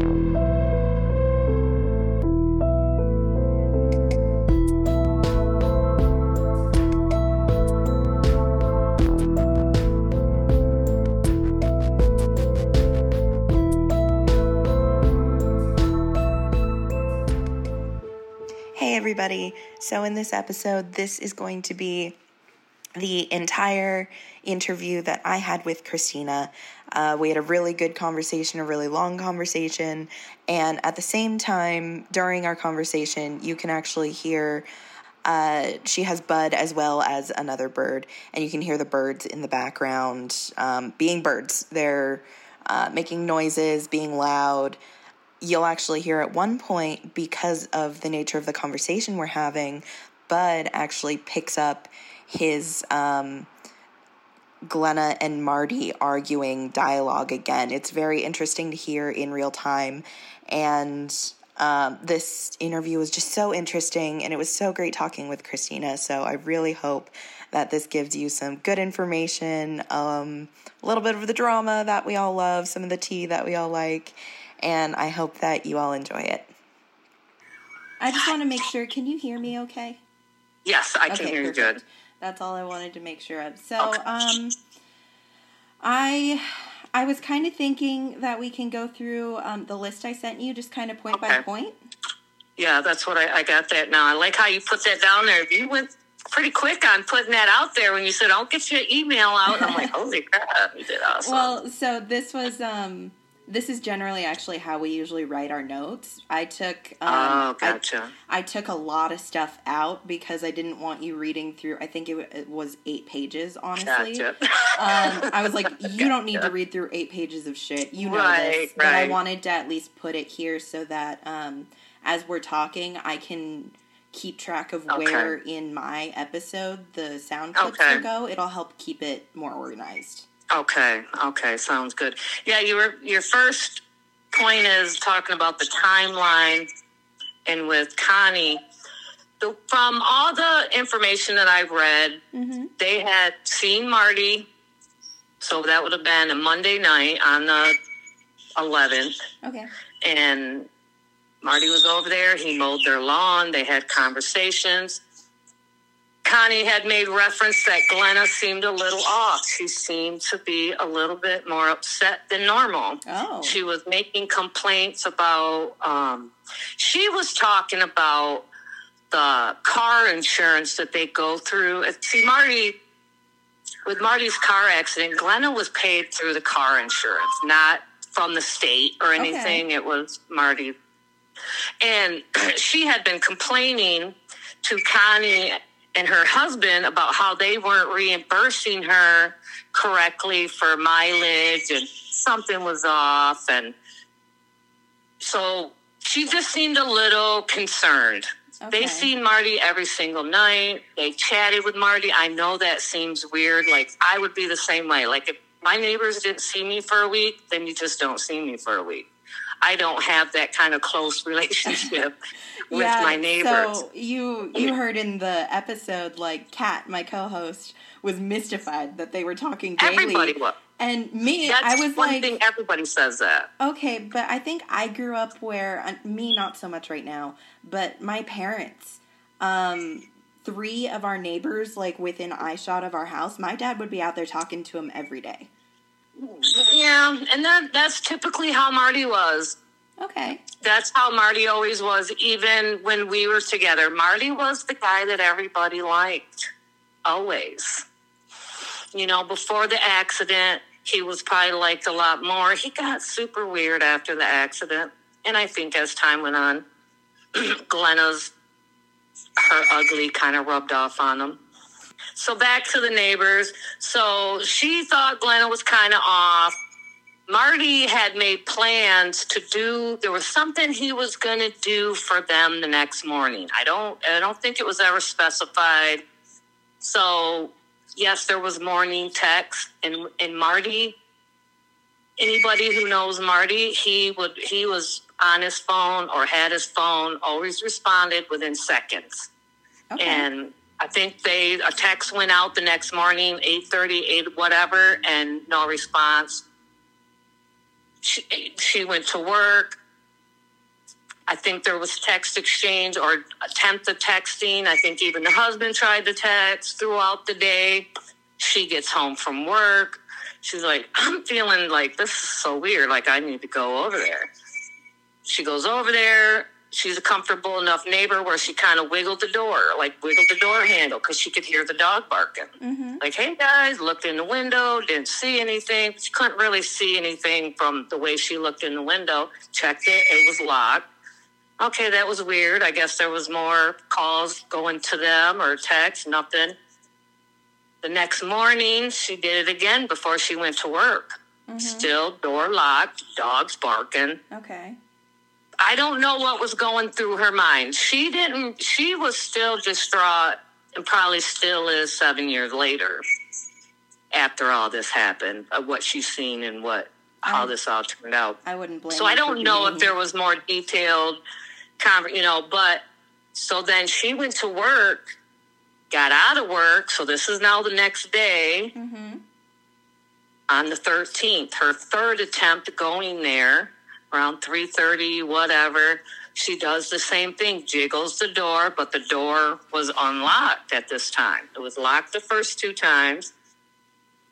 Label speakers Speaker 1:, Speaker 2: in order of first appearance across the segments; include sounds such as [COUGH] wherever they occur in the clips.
Speaker 1: Hey, everybody. So, in this episode, this is going to be the entire interview that I had with Christina. Uh, we had a really good conversation, a really long conversation, and at the same time, during our conversation, you can actually hear. Uh, she has Bud as well as another bird, and you can hear the birds in the background um, being birds. They're uh, making noises, being loud you'll actually hear at one point because of the nature of the conversation we're having bud actually picks up his um, glenna and marty arguing dialogue again it's very interesting to hear in real time and um, this interview was just so interesting and it was so great talking with christina so i really hope that this gives you some good information um, a little bit of the drama that we all love some of the tea that we all like and I hope that you all enjoy it. I just want to make sure. Can you hear me okay?
Speaker 2: Yes, I can hear perfect. you good.
Speaker 1: That's all I wanted to make sure of. So, um, I I was kind of thinking that we can go through um, the list I sent you, just kind of point okay. by point.
Speaker 2: Yeah, that's what I, I got that now. I like how you put that down there. You went pretty quick on putting that out there when you said, "I'll get your email out." I'm like, [LAUGHS] "Holy crap, you did awesome."
Speaker 1: Well, so this was um this is generally actually how we usually write our notes. I took um,
Speaker 2: oh, gotcha.
Speaker 1: I, I, took a lot of stuff out because I didn't want you reading through. I think it, it was eight pages, honestly. Gotcha. um, I was like, [LAUGHS] you gotcha. don't need to read through eight pages of shit. You know right, this, but I wanted to at least put it here so that um, as we're talking, I can keep track of okay. where in my episode the sound clips okay. will go. It'll help keep it more organized.
Speaker 2: Okay, okay, sounds good. Yeah, you were your first point is talking about the timeline, and with Connie, the, from all the information that I've read, mm-hmm. they had seen Marty, so that would have been a Monday night on the 11th.
Speaker 1: Okay,
Speaker 2: and Marty was over there. He mowed their lawn. They had conversations. Connie had made reference that Glenna seemed a little off. She seemed to be a little bit more upset than normal.
Speaker 1: Oh.
Speaker 2: She was making complaints about, um, she was talking about the car insurance that they go through. See, Marty, with Marty's car accident, Glenna was paid through the car insurance, not from the state or anything. Okay. It was Marty. And [CLEARS THROAT] she had been complaining to Connie and her husband about how they weren't reimbursing her correctly for mileage and something was off. And so she just seemed a little concerned. Okay. they seen marty every single night. They chatted with marty. I know that seems weird. Like i would be the same way. Like if my neighbors didn't see me for a week then you just don't see me for a week I don't have that kind of close [LAUGHS] relationship [LAUGHS] with yeah, my neighbors.
Speaker 1: So you you heard in the episode like Kat, my co-host, was mystified that they were talking daily.
Speaker 2: Everybody was.
Speaker 1: And me, That's I was
Speaker 2: one
Speaker 1: like,
Speaker 2: thing everybody says that.
Speaker 1: Okay, but I think I grew up where uh, me not so much right now, but my parents, um, three of our neighbors, like within eyeshot of our house, my dad would be out there talking to them every day.
Speaker 2: Yeah, and that that's typically how Marty was.
Speaker 1: Okay.
Speaker 2: That's how Marty always was, even when we were together. Marty was the guy that everybody liked, always. You know, before the accident, he was probably liked a lot more. He got super weird after the accident. And I think as time went on, [CLEARS THROAT] Glenna's, her ugly kind of rubbed off on him. So back to the neighbors. So she thought Glenna was kind of off. Marty had made plans to do there was something he was going to do for them the next morning. I don't I don't think it was ever specified. So, yes, there was morning text and and Marty anybody who knows Marty, he would he was on his phone or had his phone, always responded within seconds. Okay. And I think they a text went out the next morning, 8:30, 8 whatever, and no response. She, she went to work. I think there was text exchange or attempt at texting. I think even the husband tried to text throughout the day. She gets home from work. She's like, I'm feeling like this is so weird. Like, I need to go over there. She goes over there. She's a comfortable enough neighbor where she kind of wiggled the door, like wiggled the door handle because she could hear the dog barking.
Speaker 1: Mm-hmm.
Speaker 2: Like, hey guys, looked in the window, didn't see anything. She couldn't really see anything from the way she looked in the window. Checked it, it was locked. Okay, that was weird. I guess there was more calls going to them or text, nothing. The next morning, she did it again before she went to work. Still door locked, dogs barking.
Speaker 1: Okay.
Speaker 2: I don't know what was going through her mind. She didn't, she was still distraught and probably still is seven years later after all this happened, of what she's seen and what, how this all turned out.
Speaker 1: I wouldn't blame.
Speaker 2: So I don't know if there was more detailed, conver- you know, but so then she went to work, got out of work. So this is now the next day
Speaker 1: Mhm.
Speaker 2: on the 13th, her third attempt going there around 3:30 whatever. She does the same thing, jiggles the door, but the door was unlocked at this time. It was locked the first two times.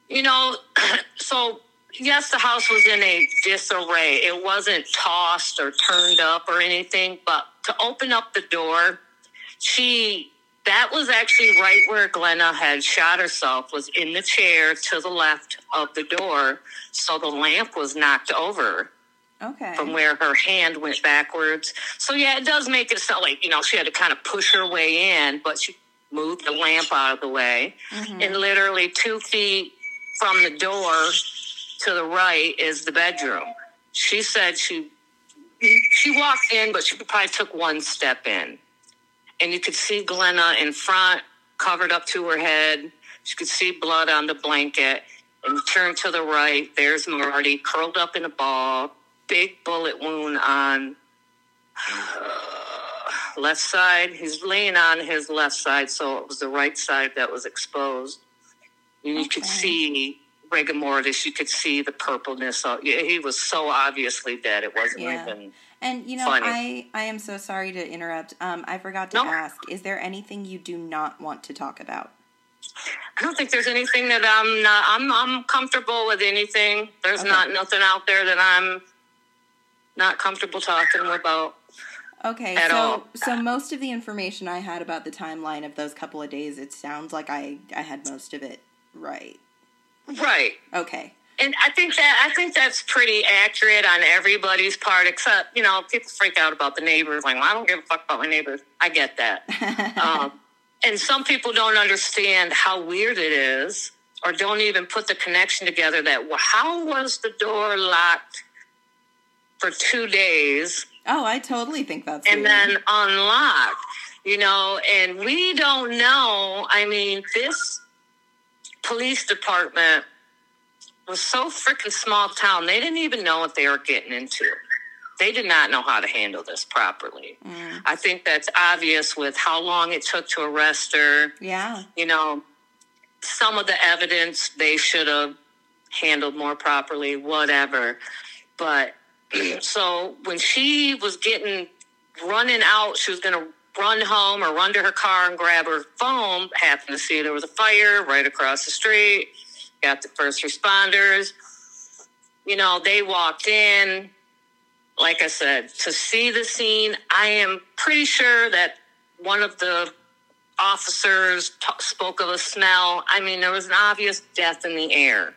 Speaker 2: You know, [CLEARS THROAT] so yes, the house was in a disarray. It wasn't tossed or turned up or anything, but to open up the door, she that was actually right where Glenna had shot herself was in the chair to the left of the door so the lamp was knocked over
Speaker 1: Okay.
Speaker 2: from where her hand went backwards so yeah it does make it sound like you know she had to kind of push her way in but she moved the lamp out of the way
Speaker 1: Mhm.
Speaker 2: and literally two feet from the door to the right is the bedroom she said she she walked in but she probably took one step in and you could see Glenna in front, covered up to her head. She could see blood on the blanket. And turn to the right, there's Marty curled up in a ball, big bullet wound on left side. He's laying on his left side, so it was the right side that was exposed. And you could see rigor mortis. You could see the purpleness. Yeah, he was so obviously dead. It wasn't
Speaker 1: Yeah.
Speaker 2: even.
Speaker 1: And you know,
Speaker 2: Funny.
Speaker 1: I I am so sorry to interrupt. Um, I forgot to ask: Is there anything you do not want to talk about?
Speaker 2: I don't think there's anything that I'm not. I'm I'm comfortable with anything. There's
Speaker 1: Okay.
Speaker 2: not nothing out there that I'm not comfortable talking about.
Speaker 1: Okay,
Speaker 2: At
Speaker 1: so
Speaker 2: all.
Speaker 1: so most of the information I had about the timeline of those couple of days, it sounds like I I had most of it right.
Speaker 2: Right.
Speaker 1: Okay.
Speaker 2: And I think that I think that's pretty accurate on everybody's part, except you know people freak out about the neighbors. Like, well, I don't give a fuck about my neighbors. I get that. [LAUGHS] um, and some people don't understand how weird it is, or don't even put the connection together. That well, how was the door locked for two days?
Speaker 1: oh, I totally think that's
Speaker 2: and
Speaker 1: weird.
Speaker 2: then unlock, you know, and we don't know. I mean, this police department was so freaking small town, they didn't even know what they were getting into. They did not know how to handle this properly.
Speaker 1: Mm,
Speaker 2: I think that's obvious with how long it took to arrest her.
Speaker 1: yeah.
Speaker 2: You know, some of the evidence they should have handled more properly, whatever. But [CLEARS THROAT] so when she was getting running out, she was going to run home or run to her car and grab her phone. Happened to see there was a fire right across the street. Got the first responders. You know, they walked in. Like I said, to see the scene, I am pretty sure that one of the officers t- spoke of a smell. I mean, there was an obvious death in the air.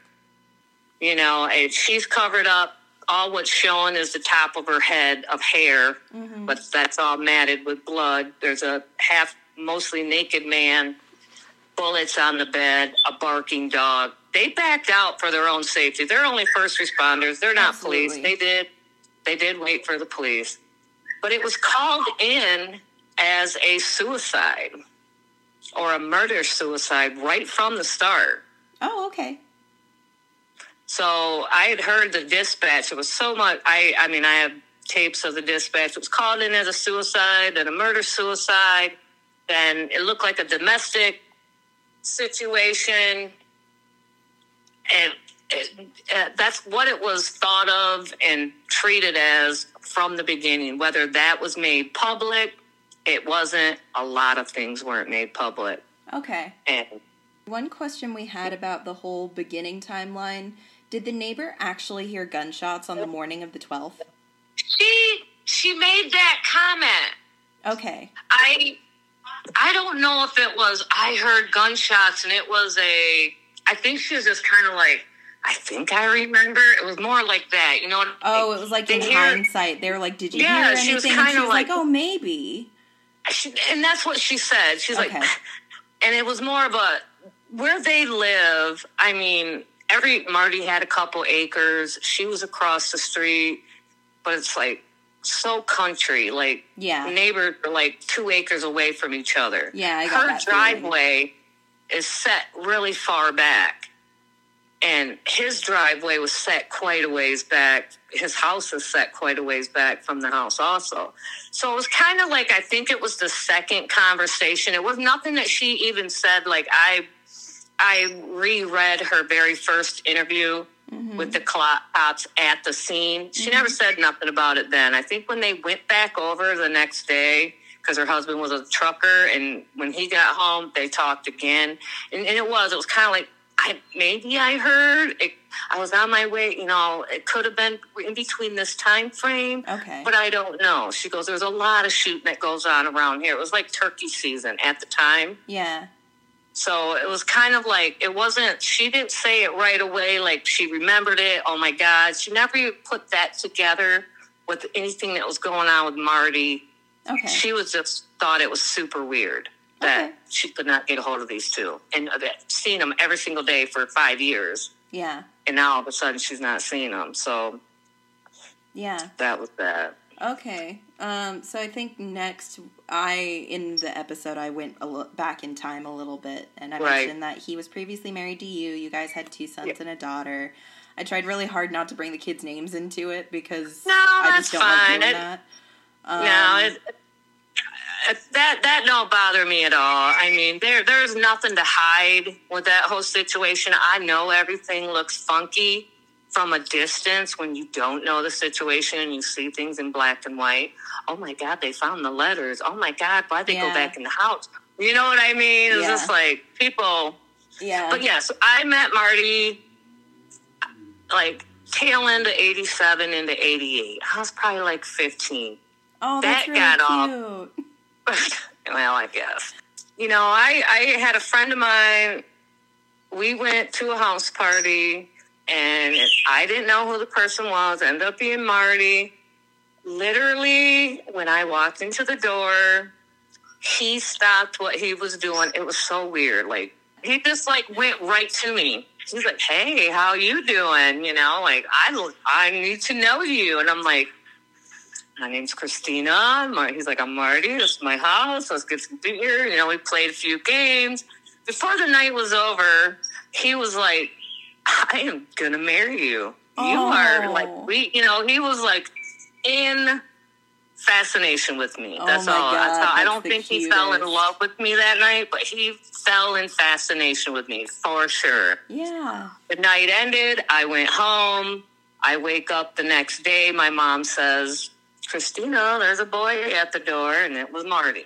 Speaker 2: You know, she's covered up. All what's showing is the top of her head of hair,
Speaker 1: Mhm.
Speaker 2: but that's all matted with blood. There's a half, mostly naked man, bullets on the bed, a barking dog. They backed out for their own safety. They're only first responders. They're not police. They did, they did wait for the police, but it was called in as a suicide or a murder suicide right from the start.
Speaker 1: Oh, okay.
Speaker 2: So I had heard the dispatch. It was so much. I, I mean, I have tapes of the dispatch. It was called in as a suicide, then a murder suicide. Then it looked like a domestic situation. And it, uh, that's what it was thought of and treated as from the beginning. Whether that was made public, it wasn't. A lot of things weren't made public.
Speaker 1: Okay.
Speaker 2: And
Speaker 1: One question we had about the whole beginning timeline did the neighbor actually hear gunshots on the morning of the 12th?
Speaker 2: she she made that comment.
Speaker 1: Okay.
Speaker 2: I I don't know if it was I heard gunshots and it was a I think she was just kind of like I think I remember it was more like that, you know. what I
Speaker 1: Oh, it was like in
Speaker 2: hear-
Speaker 1: hindsight. They were like, "Did you
Speaker 2: Yeah,
Speaker 1: hear anything?"
Speaker 2: she was kinda
Speaker 1: like,
Speaker 2: like-
Speaker 1: "Oh, maybe."
Speaker 2: She, and that's what she said. She's
Speaker 1: Okay.
Speaker 2: like, [LAUGHS] and it was more of a where they live. I mean, every Marty had a couple acres. She was across the street, but it's like so country. Like
Speaker 1: Yeah.
Speaker 2: neighbors are like two acres away from each other.
Speaker 1: Yeah, I got
Speaker 2: her
Speaker 1: that feeling.
Speaker 2: driveway is set really far back, and his driveway was set quite a ways back. His house is set quite a ways back from the house, also. So it was kind of like I think it was the second conversation. It was nothing that she even said. Like I, I reread her very first interview
Speaker 1: Mm-hmm.
Speaker 2: with the cops at the scene. She never said nothing about it then. I think when they went back over the next day, because her husband was a trucker, and when he got home, they talked again. And, and it was, it was kind of like, I maybe I heard it. I was on my way. You know, it could have been in between this time frame.
Speaker 1: Okay.
Speaker 2: But I don't know. She goes, there's a lot of shooting that goes on around here. It was like turkey season at the time.
Speaker 1: Yeah.
Speaker 2: So it was kind of like it wasn't. She didn't say it right away. Like she remembered it. Oh my God! She never even put that together with anything that was going on with Marty.
Speaker 1: Okay.
Speaker 2: She was just thought it was super weird that
Speaker 1: Okay.
Speaker 2: she could not get a hold of these two, and that seeing them every single day for five years,
Speaker 1: yeah.
Speaker 2: and now all of a sudden she's not seeing them. So
Speaker 1: Yeah.
Speaker 2: that was that.
Speaker 1: Okay. Um, so I think next, I in the episode I went a li- back in time a little bit, and I
Speaker 2: Right.
Speaker 1: mentioned that he was previously married to you. You guys had two sons
Speaker 2: Yeah.
Speaker 1: and a daughter. I tried really hard not to bring the kids' names into it because
Speaker 2: No,
Speaker 1: I
Speaker 2: that's
Speaker 1: just don't like
Speaker 2: fine.
Speaker 1: doing
Speaker 2: It-
Speaker 1: that. Um,
Speaker 2: no, it, it, that that don't bother me at all. I mean, there there's nothing to hide with that whole situation. I know everything looks funky from a distance when you don't know the situation and you see things in black and white. Oh my God, they found the letters. Oh my God, why'd they
Speaker 1: Yeah.
Speaker 2: go back in the house? You know what I mean? It's
Speaker 1: Yeah.
Speaker 2: just like people.
Speaker 1: yeah.
Speaker 2: But yes, I met Marty like tail end of 87 into 88. I was probably like 15.
Speaker 1: oh, that's
Speaker 2: that
Speaker 1: really
Speaker 2: got off.
Speaker 1: cute. [LAUGHS]
Speaker 2: well, I guess. You know, I, I had a friend of mine. We went to a house party, and I didn't know who the person was. Ended up being Marty. Literally, when I walked into the door, he stopped what he was doing. It was so weird. Like he just like went right to me. He's like, "Hey, how you doing?" You know, like I I need to know you, and I'm like, my name's Christina. He's like, I'm Marty. This is my house. Let's get some beer. You know, we played a few games. Before the night was over, he was like, I am going to marry you. You
Speaker 1: Oh.
Speaker 2: are like, oh. we, you know, he was like in fascination with me.
Speaker 1: Oh
Speaker 2: That's
Speaker 1: my
Speaker 2: all. That's
Speaker 1: God,
Speaker 2: all. I don't think he fell in love with me that night, but he fell in fascination with me for sure
Speaker 1: Yeah.
Speaker 2: the night ended. I went home. I wake up the next day. My mom says, Christina, there's a boy at the door, and it was Marty.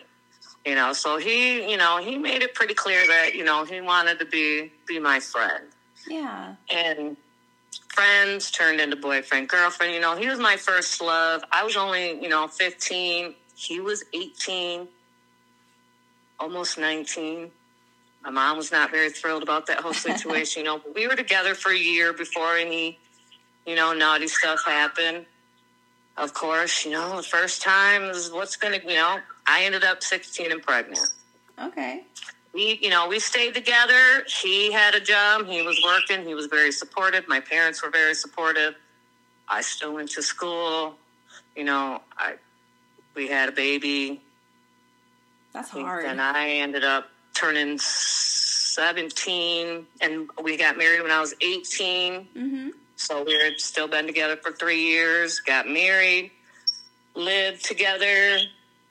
Speaker 2: You know, so he, you know, he made it pretty clear that, you know, he wanted to be be my friend.
Speaker 1: Yeah.
Speaker 2: And friends turned into boyfriend, girlfriend. You know, he was my first love. I was only, you know, 15. He was 18, almost 19. My mom was not very thrilled about that whole [LAUGHS] situation, you know, we were together for a year before any, you know, naughty stuff happened. Of course, you know, the first time is what's going to, you know, I ended up 16 and pregnant
Speaker 1: Okay.
Speaker 2: We you know we stayed together. He had a job. He was working. He was very supportive. My parents were very supportive. I still went to school. You know i we had a baby.
Speaker 1: That's
Speaker 2: and
Speaker 1: hard.
Speaker 2: then i ended up turning 17 and we got married when i was 18
Speaker 1: Mm-hmm.
Speaker 2: so we had still been together for three years got married lived together.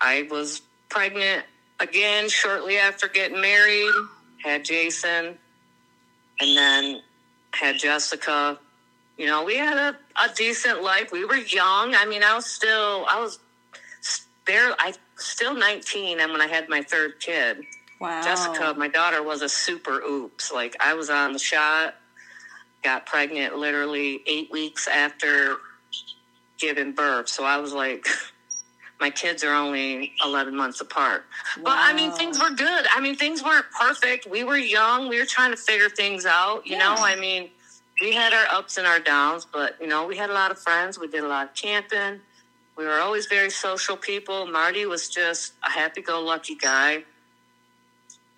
Speaker 2: I was pregnant again shortly after getting married had jason and then had Jessica. You know, we had a, a decent life. We were young. I mean, I was still, I was barely, I still 19 and when I had my third kid.
Speaker 1: Wow.
Speaker 2: Jessica, my daughter, was a super oops. Like, I was on the shot, got pregnant literally eight weeks after giving birth. So I was like, [LAUGHS] my kids are only 11 months apart. Wow. But I mean, things were good. I mean, things weren't perfect. We were young. We were trying to figure things out. You yeah. know, I mean, we had our ups and our downs, but, you know, we had a lot of friends. We did a lot of camping. We were always very social people. Marty was just a happy go lucky guy.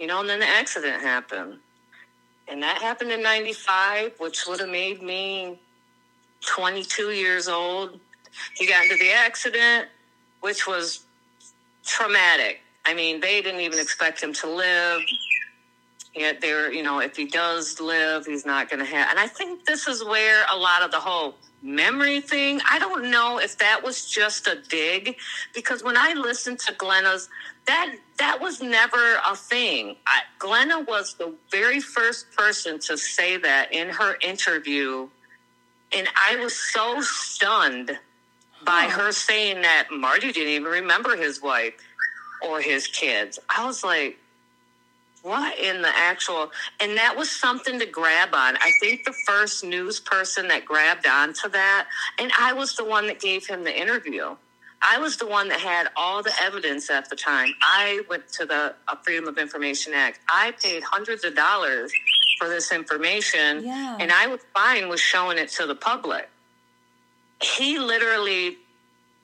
Speaker 2: You know, and then the accident happened. And that happened in 95, which would have made me 22 years old. He got into the accident, which was traumatic. I mean, they didn't even expect him to live. Yet they're, you know, if he does live, he's not going to have. And I think this is where a lot of the whole memory thing, I don't know if that was just a dig because when I listened to Glenna's, that that was never a thing. I, Glenna was the very first person to say that in her interview, and I was so stunned by her saying that Marty didn't even remember his wife or his kids. I was like, what in the actual and that was something to grab on. I think the first news person that grabbed onto that and i was the one that gave him the interview. I was the one that had all the evidence at the time. I went to the uh, freedom of information act. I paid hundreds of dollars for this information yeah. and i was fine with showing it to the public he literally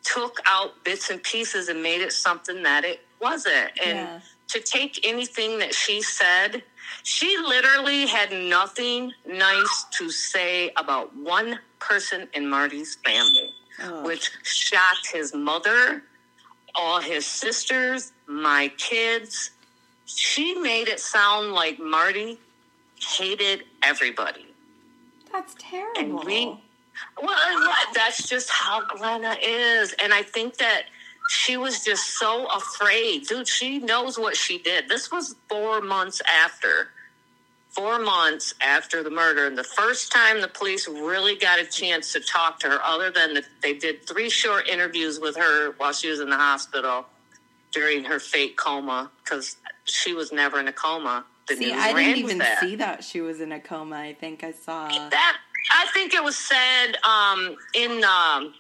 Speaker 2: took out bits and pieces and made it something that it wasn't and yeah to take anything that she said. She literally had nothing nice to say about one person in Marty's family, oh. which shocked his mother, all his sisters, my kids. She made it sound like Marty hated everybody.
Speaker 1: That's terrible. And we,
Speaker 2: well, that's just how Glenna is. And I think that she was just so afraid. Dude, she knows what she did. This was four months after. Four months after the murder. And the first time the police really got a chance to talk to her, other than that they did three short interviews with her while she was in the hospital during her fake coma, because she was never in a coma.
Speaker 1: The see, I didn't even that. see that she was in a coma. I think I saw
Speaker 2: that. I think it was said um, in um,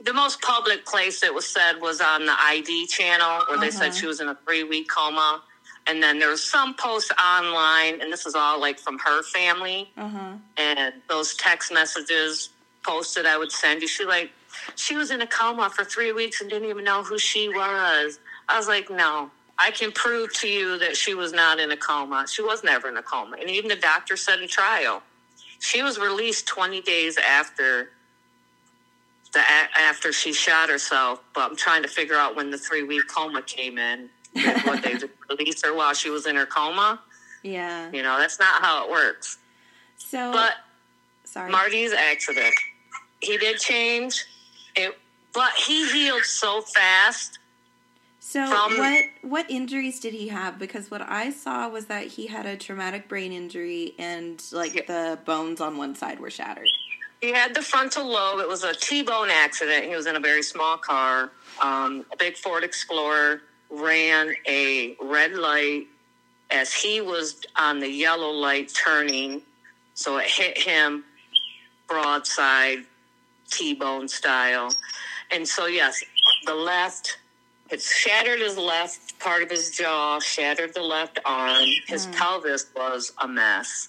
Speaker 2: the most public place it was said was on the ID channel where uh-huh. they said uh-huh. she was in a three week coma. And then there was some posts online, and this is all like from her family. Uh-huh. And those text messages posted I would send you. She like, she was in a coma for three weeks and didn't even know who she was. I was like, no, I can prove to you that she was not in a coma. She was never in a coma. And even the doctor said in trial, she was released 20 days after the after she shot herself. But I'm trying to figure out when the three week coma came in. what they [LAUGHS] released her while she was in her coma.
Speaker 1: Yeah,
Speaker 2: you know that's not how it works.
Speaker 1: So,
Speaker 2: but
Speaker 1: sorry,
Speaker 2: Marty's accident. He did change it, but he healed so fast.
Speaker 1: So from, what what injuries did he have? Because what I saw was that he had a traumatic brain injury and like yeah. the bones on one side were shattered.
Speaker 2: He had the frontal lobe. It was a T-bone accident. He was in a very small car. Um, a big Ford Explorer ran a red light as he was on the yellow light turning. So it hit him broadside, T-bone style. And so, yes, the left, it shattered his left part of his jaw, shattered the left arm. His mm. pelvis was a mess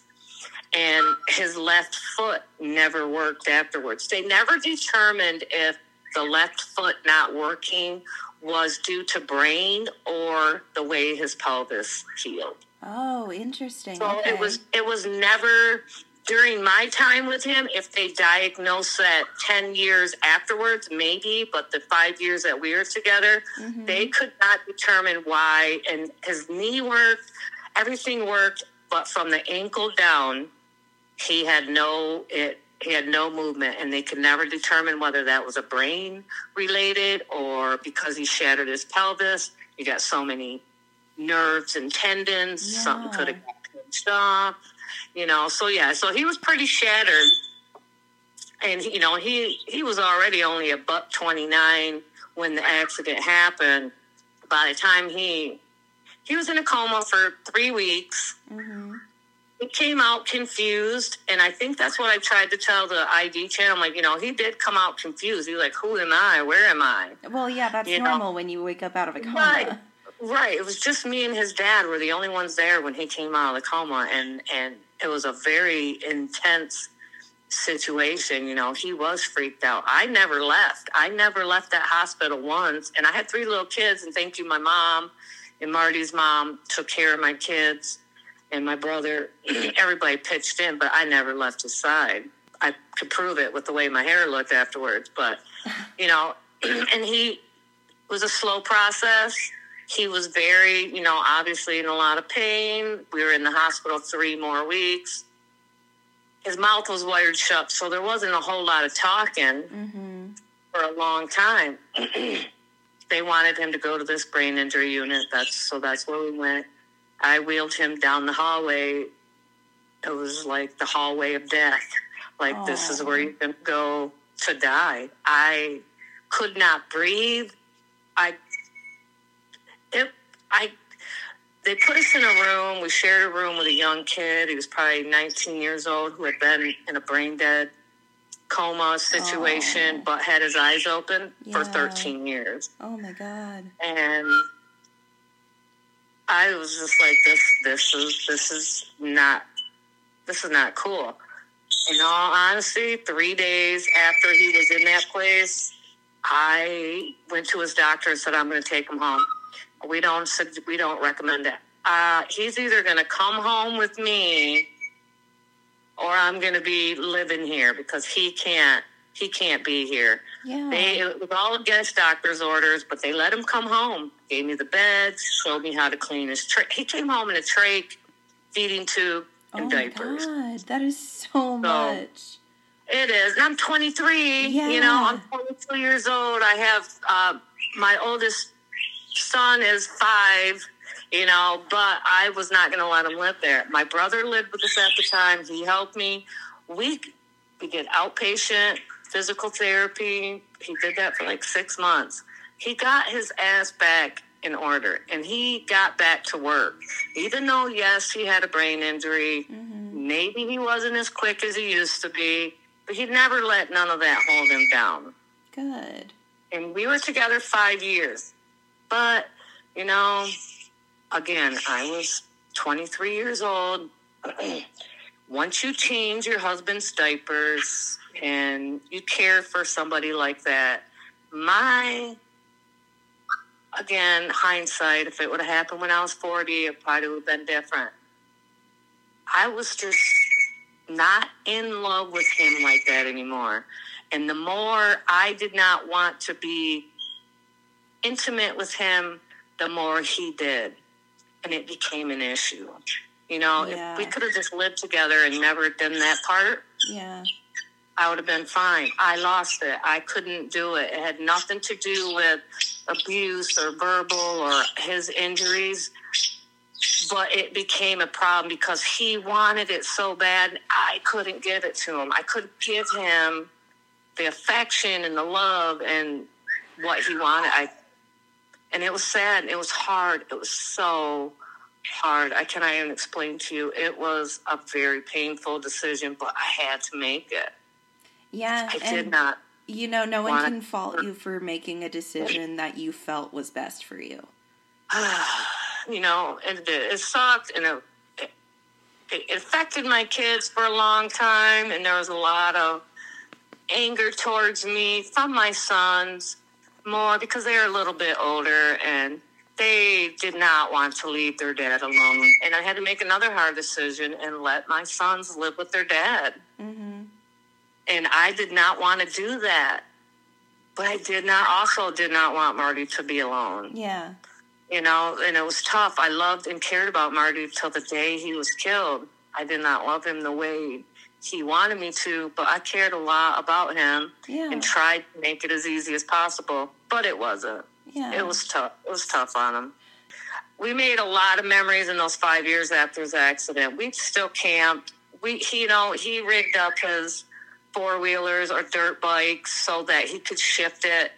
Speaker 2: and his left foot never worked afterwards. They never determined if the left foot not working was due to brain or the way his pelvis healed.
Speaker 1: Oh, interesting.
Speaker 2: So okay. it was it was never during my time with him. If they diagnosed that ten years afterwards, maybe, but the five years that we were together, mm-hmm. they could not determine why. And his knee worked, everything worked, but from the ankle down, he had no it he had no movement and they could never determine whether that was a brain related or because he shattered his pelvis you got so many nerves and tendons yeah. something could have pinched off you know. So yeah, so he was pretty shattered, and you know he he was already only a buck twenty nine when the accident happened. By the time he he was in a coma for three weeks. Mm-hmm. He came out confused, and I think that's what I tried to tell the ID channel. I'm like, you know, he did come out confused. He's like, "Who am I? Where am I?"
Speaker 1: Well, yeah, that's you normal know? when you wake up out of a coma. Right.
Speaker 2: Right. It was just me and his dad were the only ones there when he came out of the coma, and and it was a very intense situation. You know, he was freaked out. I never left. I never left that hospital once, and I had three little kids. And thank you, my mom and Marty's mom took care of my kids, and my brother. [CLEARS THROAT] Everybody pitched in, but I never left his side. I could prove it with the way my hair looked afterwards, but you know, [CLEARS THROAT] and he was a slow process he was very, you know, obviously in a lot of pain. We were in the hospital three more weeks. His mouth was wired shut, so there wasn't a whole lot of talking mm-hmm. for a long time. [CLEARS THROAT] they wanted him to go to this brain injury unit. That's so that's where we went. I wheeled him down the hallway. It was like the hallway of death. Like Aww. this is where you can go to die. I could not breathe. I it, I, they put us in a room. We shared a room with a young kid. He was probably 19 years old who had been in a brain dead coma situation, oh. but had his eyes open yeah. for 13 years.
Speaker 1: Oh my God.
Speaker 2: And I was just like, this, this is, this is not, this is not cool. In all honesty, three days after he was in that place, I went to his doctor and said, I'm going to take him home we don't we don't recommend it. Uh, he's either going to come home with me, or I'm going to be living here because he can't he can't be here. Yeah. They it was all against doctor's orders, but they let him come home. Gave me the beds, showed me how to clean his trach. He came home in a trach, feeding tube, and oh diapers.
Speaker 1: God, that is so, so much.
Speaker 2: It is. And I'm 23. Yeah. You know, I'm 22 years old. I have uh, my oldest son is five, you know, but I was not going to let him live there. My brother lived with us at the time. He helped me. We, we did outpatient physical therapy. He did that for like six months. He got his ass back in order and he got back to work. Even though, yes, he had a brain injury, mm-hmm. maybe he wasn't as quick as he used to be, but he never let none of that hold him down.
Speaker 1: Good.
Speaker 2: And we were together five years. But, you know, again, I was 23 years old. [CLEARS THROAT] Once you change your husband's diapers and you care for somebody like that, my, again, hindsight, if it would have happened when I was 40, it probably would have been different. I was just not in love with him like that anymore. And the more I did not want to be intimate with him, the more he did. And it became an issue. You know, yeah. if we could have just lived together and never done that part,
Speaker 1: yeah.
Speaker 2: I would have been fine. I lost it. I couldn't do it. It had nothing to do with abuse or verbal or his injuries. But it became a problem because he wanted it so bad. I couldn't give it to him. I couldn't give him the affection and the love and what he wanted. I and it was sad. and It was hard. It was so hard. I cannot even explain to you. It was a very painful decision, but I had to make it.
Speaker 1: Yeah,
Speaker 2: I did not.
Speaker 1: You know, no one can fault you for making a decision that you felt was best for you. [SIGHS]
Speaker 2: you know, and it, it sucked, and it, it, it affected my kids for a long time, and there was a lot of anger towards me from my sons more because they're a little bit older and they did not want to leave their dad alone. And I had to make another hard decision and let my sons live with their dad. Mm-hmm. And I did not want to do that. But I did not, also did not want Marty to be alone.
Speaker 1: Yeah.
Speaker 2: You know, and it was tough. I loved and cared about Marty till the day he was killed. I did not love him the way he wanted me to, but I cared a lot about him yeah. and tried to make it as easy as possible, but it wasn't. Yeah. It was tough. It was tough on him. we made a lot of memories in those five years after his accident. We still camped. We, he, you know, he rigged up his four wheelers or dirt bikes so that he could shift it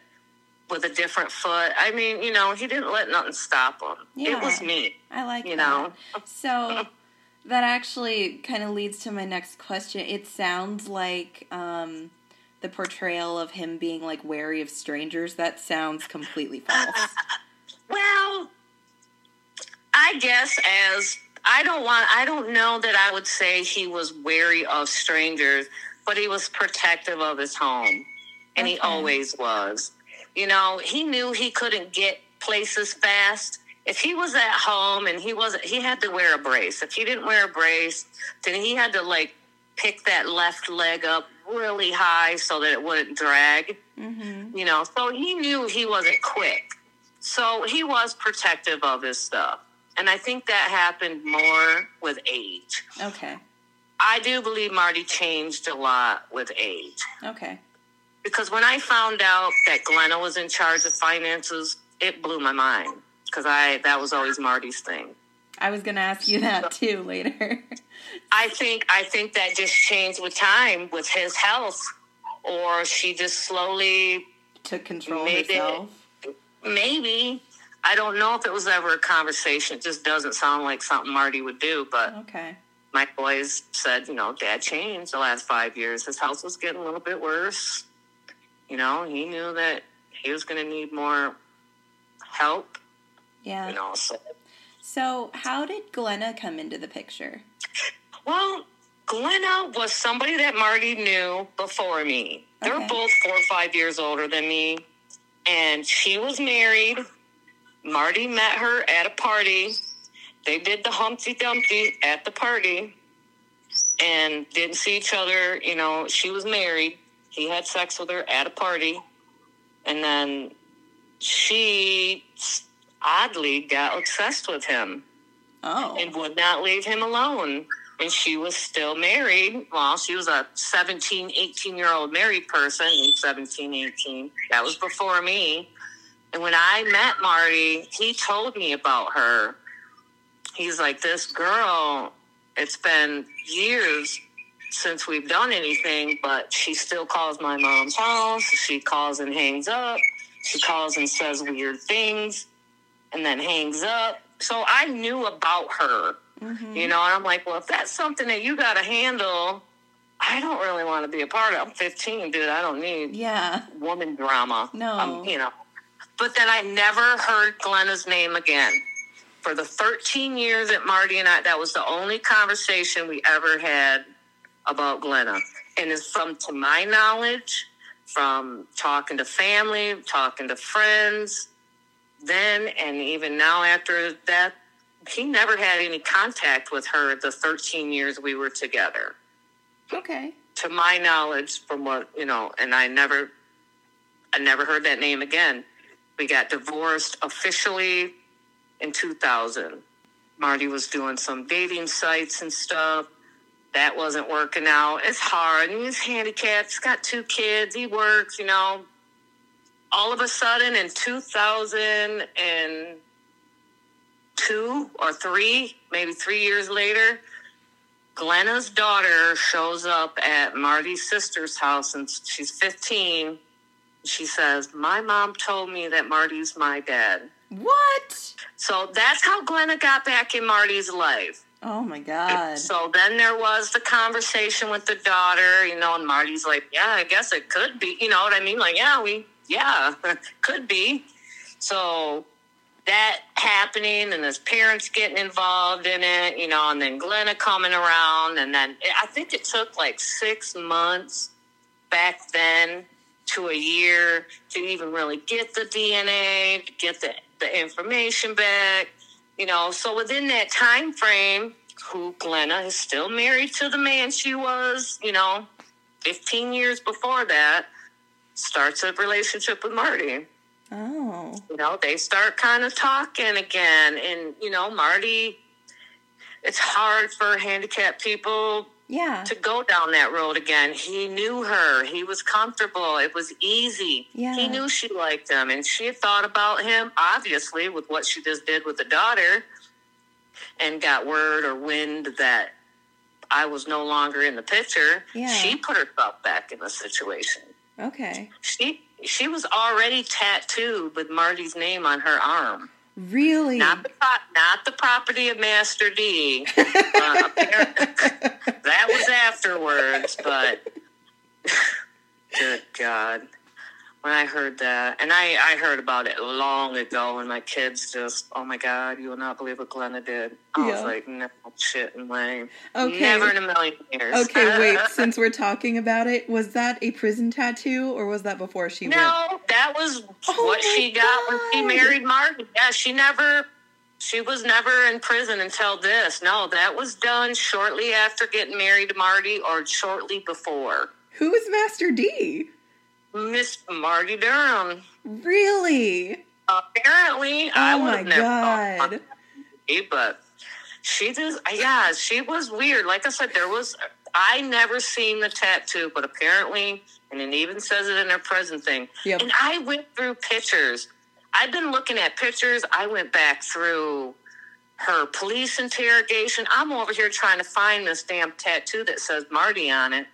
Speaker 2: with a different foot. I mean, you know, he didn't let nothing stop him.
Speaker 1: Yeah.
Speaker 2: It was me.
Speaker 1: I like
Speaker 2: You
Speaker 1: that.
Speaker 2: know?
Speaker 1: So [LAUGHS] that actually kind of leads to my next question. It sounds like um, the portrayal of him being like wary of strangers. That sounds completely false. [LAUGHS]
Speaker 2: Well, I guess as I don't want, I don't know that I would say he was wary of strangers, but he was protective of his home, and he always was. You know, he knew he couldn't get places fast. If he was at home and he wasn't, he had to wear a brace. If he didn't wear a brace, then he had to like pick that left leg up really high so that it wouldn't drag
Speaker 1: hmm
Speaker 2: you know? So he knew he wasn't quick. So he was protective of his stuff. And i think that happened more with age.
Speaker 1: Okay.
Speaker 2: i do believe marty changed a lot with age.
Speaker 1: Okay.
Speaker 2: because when i found out that glenna was in charge of finances it blew my mind because i that was always marty's thing
Speaker 1: I was gonna ask you that too later.
Speaker 2: I think I think that just changed with time with his health, or she just slowly
Speaker 1: Took control
Speaker 2: Maybe.
Speaker 1: herself.
Speaker 2: maybe I don't know if it was ever a conversation. It just doesn't sound like something Marty would do. But
Speaker 1: Okay.
Speaker 2: my boys said, you know, Dad changed the last five years. His health was getting a little bit worse. You know, he knew that he was going to need more help.
Speaker 1: Yeah.
Speaker 2: You know, so
Speaker 1: So how did Glenna come into the picture?
Speaker 2: Well, Glenna was somebody that Marty knew before me. They're
Speaker 1: Okay.
Speaker 2: both four or five years older than me. And she was married. Marty met her at a party. They did the Humpty Dumpty at the party and didn't see each other. You know, she was married. He had sex with her at a party. And then she oddly got obsessed with him
Speaker 1: Oh.
Speaker 2: and would not leave him alone. And she was still married. Well, she was a 17, 18 year old married person in 17, 18. That was before me. And when I met Marty, he told me about her. He's like, This girl, it's been years since we've done anything, but she still calls my mom's house. She calls and hangs up. She calls and says weird things and then hangs up. So I knew about her,
Speaker 1: Mhm.
Speaker 2: you know, and I'm like, well, if that's something that you got to handle, I don't really want to be a part of. I'm 15, dude. I don't need
Speaker 1: Yeah.
Speaker 2: woman drama.
Speaker 1: No.
Speaker 2: Um, you know. But then I never heard Glenna's name again. For the 13 years that Marty and I, that was the only conversation we ever had about Glenna. And it's from, to my knowledge, from talking to family, talking to friends, then and even now after that, he never had any contact with her the 13 years we were together.
Speaker 1: Okay.
Speaker 2: to my knowledge from what you know and i never i never heard that name again. We got divorced officially in 2000 marty was doing some dating sites and stuff. That wasn't working out. It's hard. And he's handicapped. He's got two kids. He works you know all of a sudden in 2002 or 3 maybe 3 years later Glenna's daughter shows up at Marty's sister's house and she's 15. She says, My mom told me that Marty's my dad.
Speaker 1: What?
Speaker 2: So that's how Glenna got back in Marty's life.
Speaker 1: Oh my god.
Speaker 2: So then there was the conversation with the daughter, you know, and Marty's like, Yeah, I guess it could be. You know what I mean? Like, yeah, we, yeah, [LAUGHS] could be. So that happening and his parents getting involved in it, you know, and then Glenna coming around. And then I think it took like six months back then to a year to even really get the DNA, to get the, the information back, you know. So within that time frame, who Glenna is still married to the man she was, you know, 15 years before that, starts a relationship with Marty
Speaker 1: oh.
Speaker 2: you know, they start kind of talking again. And, you know, Marty, it's hard for handicapped people
Speaker 1: Yeah.
Speaker 2: to go down that road again. He knew her. He was comfortable. It was easy.
Speaker 1: Yeah.
Speaker 2: He knew she liked him, and she thought about him, obviously, with what she just did with the daughter, and got word or wind that I was no longer in the picture.
Speaker 1: Yeah.
Speaker 2: She put herself back in the situation.
Speaker 1: Okay.
Speaker 2: She she was already tattooed with Marty's name on her arm.
Speaker 1: Really?
Speaker 2: Not the pro- not the property of Master D. [LAUGHS] Uh, [LAUGHS] that was afterwards, but [LAUGHS] good God, when I heard that, and I I heard about it long ago, and my kids just, oh my God, you will not believe what Glenna did. I
Speaker 1: Yeah.
Speaker 2: was like, no shit and lame.
Speaker 1: Okay.
Speaker 2: Never in a million years.
Speaker 1: Okay, wait. [LAUGHS] Since we're talking about it, was that a prison tattoo or was that before she went?
Speaker 2: No, that was
Speaker 1: Oh
Speaker 2: what she got when she married Martin. Yeah, she never, she was never in prison until this. No, that was done shortly after getting married to Marty or shortly before.
Speaker 1: Who is Master D?
Speaker 2: Miss Marty Duram.
Speaker 1: Really?
Speaker 2: Apparently, I
Speaker 1: Oh
Speaker 2: would
Speaker 1: my
Speaker 2: have never thought
Speaker 1: god.
Speaker 2: Marty, but she just, uh, yeah, she was weird. Like I said, there was, I never seen the tattoo, but apparently, and it even says it in her present thing.
Speaker 1: Yep.
Speaker 2: And I went through pictures. I've been looking at pictures. I went back through her police interrogation. I'm over here trying to find this damn tattoo that says Marty on it.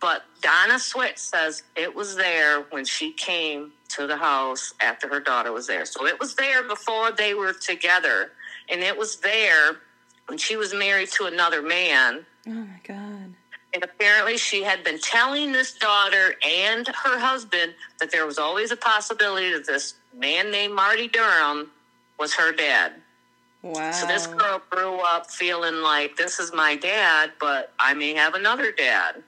Speaker 2: But Donna Switch says it was there when she came to the house after her daughter was there. So it was there before they were together. And it was there when she was married to another man.
Speaker 1: Oh my god.
Speaker 2: And apparently, she had been telling this daughter and her husband that there was always a possibility that this man named Marty Duram was her dad.
Speaker 1: Wow.
Speaker 2: So this girl grew up feeling like this is my dad, but I may have another dad.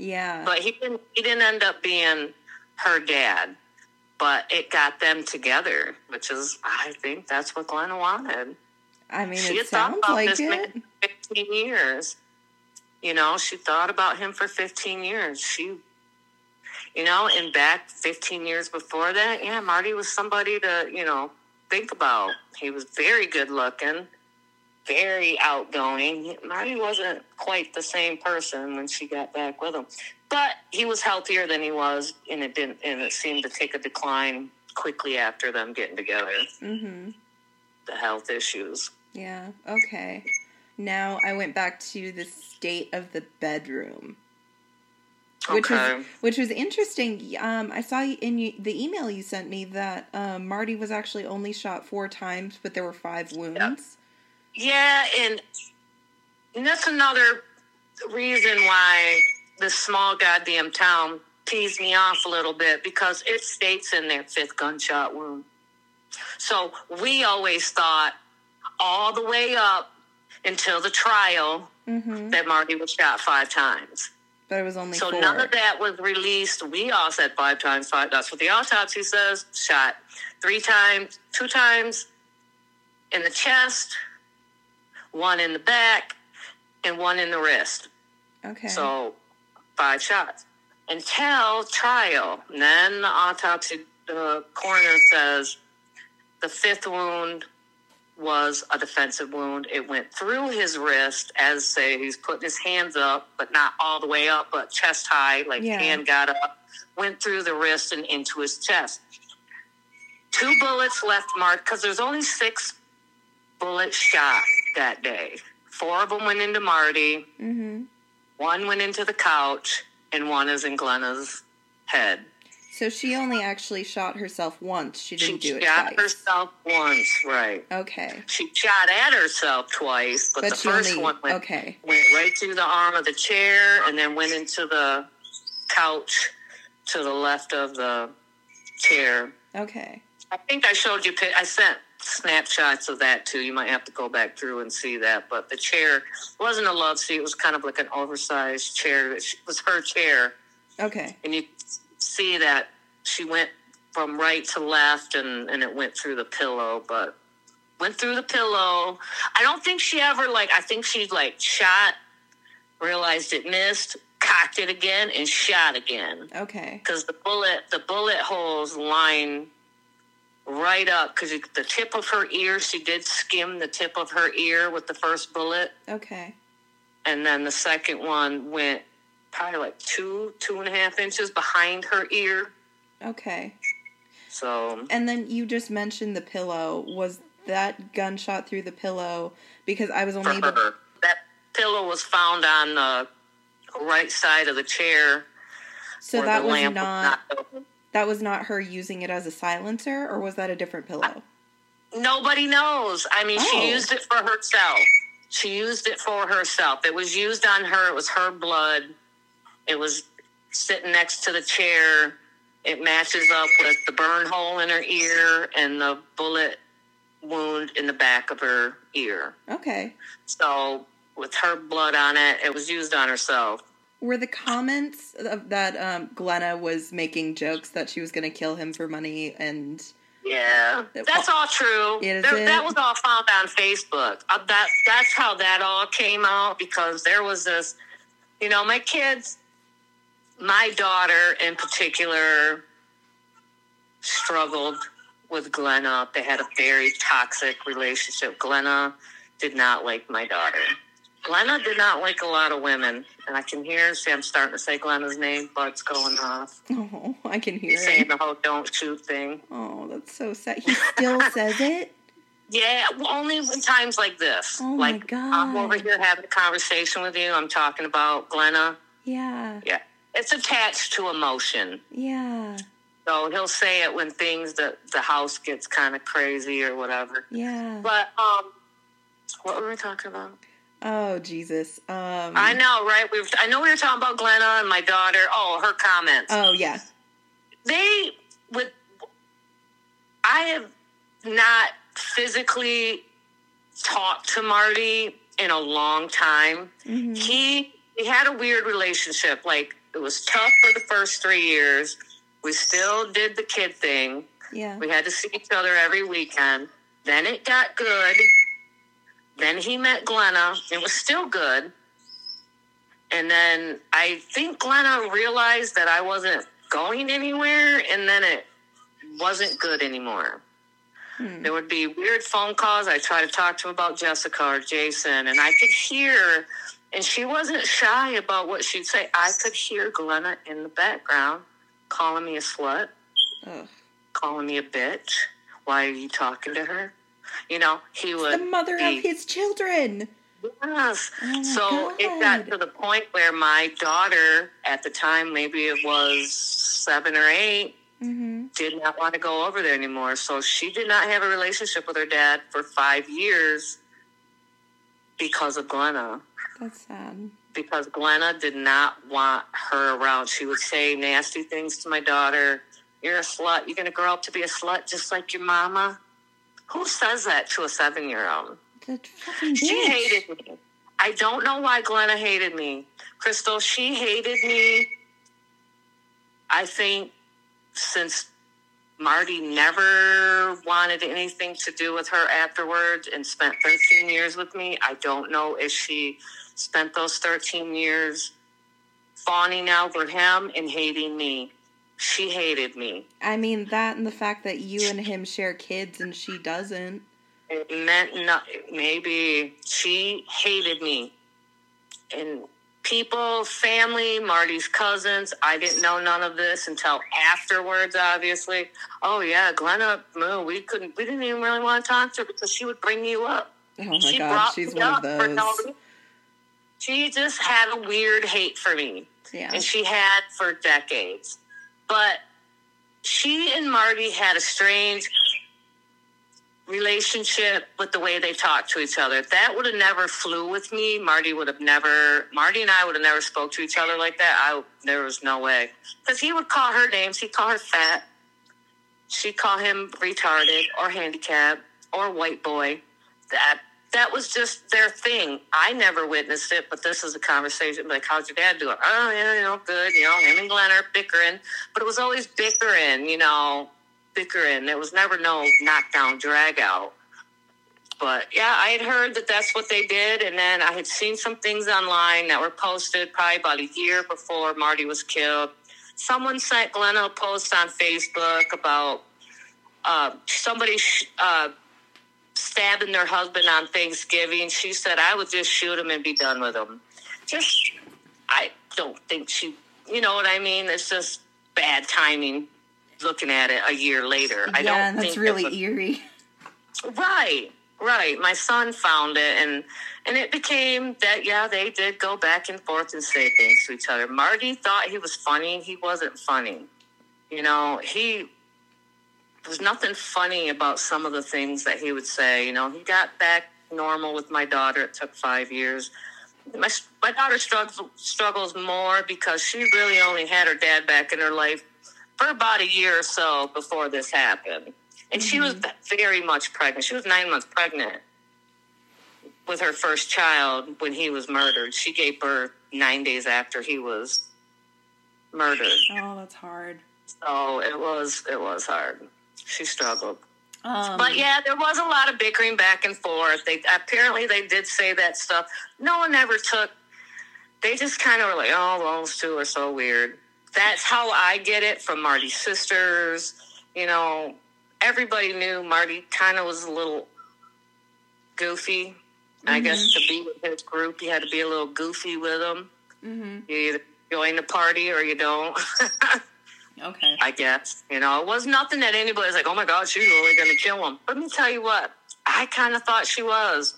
Speaker 1: Yeah.
Speaker 2: But he didn't. He didn't end up being her dad. But it got them together, which is, I think, that's what Glenna wanted
Speaker 1: I mean,
Speaker 2: she
Speaker 1: it
Speaker 2: had thought
Speaker 1: sounds
Speaker 2: about
Speaker 1: like
Speaker 2: this
Speaker 1: it.
Speaker 2: man for 15 years. You know, she thought about him for 15 years. She, you know, and back 15 years before that, yeah, Marty was somebody to, you know, think about. He was very good looking, very outgoing. Marty wasn't quite the same person when she got back with him, but he was healthier than he was, and it didn't, and it seemed to take a decline quickly after them getting together.
Speaker 1: Mm-hmm.
Speaker 2: The health issues.
Speaker 1: Yeah. Okay. Now I went back to the state of the bedroom, which
Speaker 2: Okay.
Speaker 1: was which was interesting. Um, I saw in you, the email you sent me that um, Marty was actually only shot four times, but there were five wounds.
Speaker 2: Yeah, and, and that's another reason why this small goddamn town teased me off a little bit because it states in their fifth gunshot wound. So we always thought all the way up until the trial
Speaker 1: Mm-hmm.
Speaker 2: that Marty was shot five times.
Speaker 1: But it was only
Speaker 2: So
Speaker 1: four.
Speaker 2: none of that was released. We all said five times five. That's what the autopsy says. Shot three times, two times in the chest, one in the back, and one in the wrist.
Speaker 1: okay.
Speaker 2: So five shots until trial. And then the autopsy, the coroner says the fifth wound was a defensive wound. It went through his wrist, as say he's putting his hands up, but not all the way up, but chest high, like
Speaker 1: Yeah.
Speaker 2: hand got up, went through the wrist and into his chest. Two bullets left marked because there's only six bullets shot that day. Four of them went into Marty.
Speaker 1: mm-hmm.
Speaker 2: One went into the couch, and one is in Glenna's head.
Speaker 1: So she only actually shot herself once. She
Speaker 2: She
Speaker 1: didn't do it She
Speaker 2: shot
Speaker 1: twice.
Speaker 2: herself once, right?
Speaker 1: Okay.
Speaker 2: She shot at herself twice, but,
Speaker 1: But
Speaker 2: the first
Speaker 1: only
Speaker 2: one went,
Speaker 1: okay.
Speaker 2: went right through the arm of the chair and then went into the couch to the left of the chair.
Speaker 1: Okay.
Speaker 2: I think I showed you. I sent snapshots of that too. You might have to go back through and see that. But the chair wasn't a love seat. It was kind of like an oversized chair. It was her chair.
Speaker 1: Okay.
Speaker 2: and you see that she went from right to left and, and it went through the pillow but went through the pillow i don't think she ever like i think she like shot realized it missed cocked it again and shot again
Speaker 1: Okay.
Speaker 2: because the bullet the bullet holes line right up because the tip of her ear she did skim the tip of her ear with the first bullet
Speaker 1: Okay.
Speaker 2: and then the second one went probably like two, two and a half inches behind her ear.
Speaker 1: Okay.
Speaker 2: So
Speaker 1: And then you just mentioned the pillow. Was that gunshot through the pillow? Because I was only able.
Speaker 2: her, that pillow was found on the right side of the chair.
Speaker 1: So that
Speaker 2: the
Speaker 1: was not
Speaker 2: open.
Speaker 1: That was not her using it as a silencer, or was that a different pillow?
Speaker 2: Nobody knows. I mean,
Speaker 1: Oh.
Speaker 2: she used it for herself. She used it for herself. It was used on her. It was her blood. It was sitting next to the chair. It matches up with the burn hole in her ear and the bullet wound in the back of her ear.
Speaker 1: Okay.
Speaker 2: So, with her blood on it, it was used on herself.
Speaker 1: Were the comments of that um, Glenna was making jokes that she was going to kill him for money and
Speaker 2: Yeah, that's all true. There-? That was all found on Facebook. Uh, that that's how that all came out because there was this, you know, my kids, my daughter in particular, struggled with Glenna. They had a very toxic relationship. Glenna did not like my daughter. Glenna did not like a lot of women, and I can hear. Sam starting to say Glenna's name, but it's going off. [LAUGHS]
Speaker 1: oh, I can hear
Speaker 2: Saying
Speaker 1: it.
Speaker 2: the whole "don't shoot" thing.
Speaker 1: Oh, that's so sad. He still [LAUGHS] says it.
Speaker 2: Yeah, well, only in times like this.
Speaker 1: Oh my
Speaker 2: like I'm over here having a conversation with you. I'm talking about Glenna.
Speaker 1: Yeah,
Speaker 2: Yeah, it's attached to emotion.
Speaker 1: yeah,
Speaker 2: So he'll say it when things that the house gets kind of crazy or whatever.
Speaker 1: yeah.
Speaker 2: But um, what were we talking about?
Speaker 1: Oh Jesus. Um.
Speaker 2: I know, right? We were, I know we were talking about Glenna and my daughter. Oh, her comments.
Speaker 1: Oh yeah.
Speaker 2: they would i have not physically talked to marty in a long time
Speaker 1: hmm
Speaker 2: he we had a weird relationship like it was tough for the first three years we still did the kid thing
Speaker 1: Yeah.
Speaker 2: we had to see each other every weekend then it got good then he met glenna it was still good and then i think glenna realized that i wasn't going anywhere and then it wasn't good anymore
Speaker 1: Hmm.
Speaker 2: there would be weird phone calls i try to talk to him about jessica or jason and i could hear and she wasn't shy about what she'd say i could hear glenna in the background calling me a slut calling me a bitch. Why are you talking to her? You know, he
Speaker 1: The mother
Speaker 2: be-
Speaker 1: of his children.
Speaker 2: Yes.
Speaker 1: Oh
Speaker 2: so it got to the point where my daughter, at the time, maybe it was seven or eight,
Speaker 1: hmm
Speaker 2: did not want to go over there anymore. So she did not have a relationship with her dad for five years because of Glenna.
Speaker 1: That's sad.
Speaker 2: Because Glenna did not want her around. She would say nasty things to my daughter. You're a slut. You're going to grow up to be a slut just like your mama. Who says that to a seven year old?
Speaker 1: That fucking bitch.
Speaker 2: She hated me. I don't know why Glenna hated me. Crystal, she hated me. I think since Marty never wanted anything to do with her afterwards and spent 13 years with me, I don't know if she spent those 13 years fawning over him and hating me. She hated me.
Speaker 1: I mean that and the fact that you and him share kids and she doesn't.
Speaker 2: it meant not maybe she hated me and people family marty's cousins i didn't know none of this until afterwards obviously oh yeah glenna no, we couldn't we didn't even really want to talk to her because she would bring you up
Speaker 1: Oh my
Speaker 2: she
Speaker 1: god,
Speaker 2: brought
Speaker 1: she's
Speaker 2: me
Speaker 1: one of those.
Speaker 2: no she just had a weird hate for me
Speaker 1: yeah.
Speaker 2: and she had for decades. But she and Marty had a strange relationship with the way they talked to each other. That would have never flew with me, Marty would have never. Marty and I would have never spoke to each other like that. I there was no way because he would call her names. He'd call her fat. She'd call him retarded or handicapped or white boy. That that was just their thing. I never witnessed it, but this is a conversation like, "How's your dad doing?" Oh, yeah, you know, good. You know, him and Glenn are bickering, but it was always bickering. You know, bickering. There was never no knockdown, drag out. But yeah, I had heard that that's what they did, and then I had seen some things online that were posted probably about a year before Marty was killed. Someone sent Glenn a post on Facebook about uh, somebody uh, stabbing their husband on Thanksgiving. She said, I would just shoot him and be done with him. just, I don't think she, you know what I mean? It's just bad timing looking at it a year later. I
Speaker 1: yeah,
Speaker 2: don't
Speaker 1: that's really eerie.
Speaker 2: Right, right. My son found it, and and it became that. Yeah, they did go back and forth and say things to each other. Marty thought he was funny. He wasn't funny. You know, he there's nothing funny about some of the things that he would say. You know, he got back normal with my daughter. It took five years. My my daughter struggles struggles more because she really only had her dad back in her life for about a year or so before this happened. And she was mm-hmm. very much pregnant. She was nine months pregnant with her first child when he was murdered. She gave birth nine days after he was murdered.
Speaker 1: Oh, that's hard.
Speaker 2: So it was it was hard. She struggled.
Speaker 1: Um,
Speaker 2: But yeah, there was a lot of bickering back and forth. They apparently they did say that stuff. No one ever took. They just kind of were like, "Oh, well, those two are so weird." That's how I get it from Marty's sisters. You know, everybody knew Marty kind of was a little goofy. I guess to be with his group, you had to be a little goofy with him.
Speaker 1: mhm.
Speaker 2: You either join the party or you don't. [LAUGHS]
Speaker 1: Okay.
Speaker 2: I guess. You know, it was nothing that anybody's like, oh my God, she's really going to kill him. Let me tell you what, I kind of thought she was.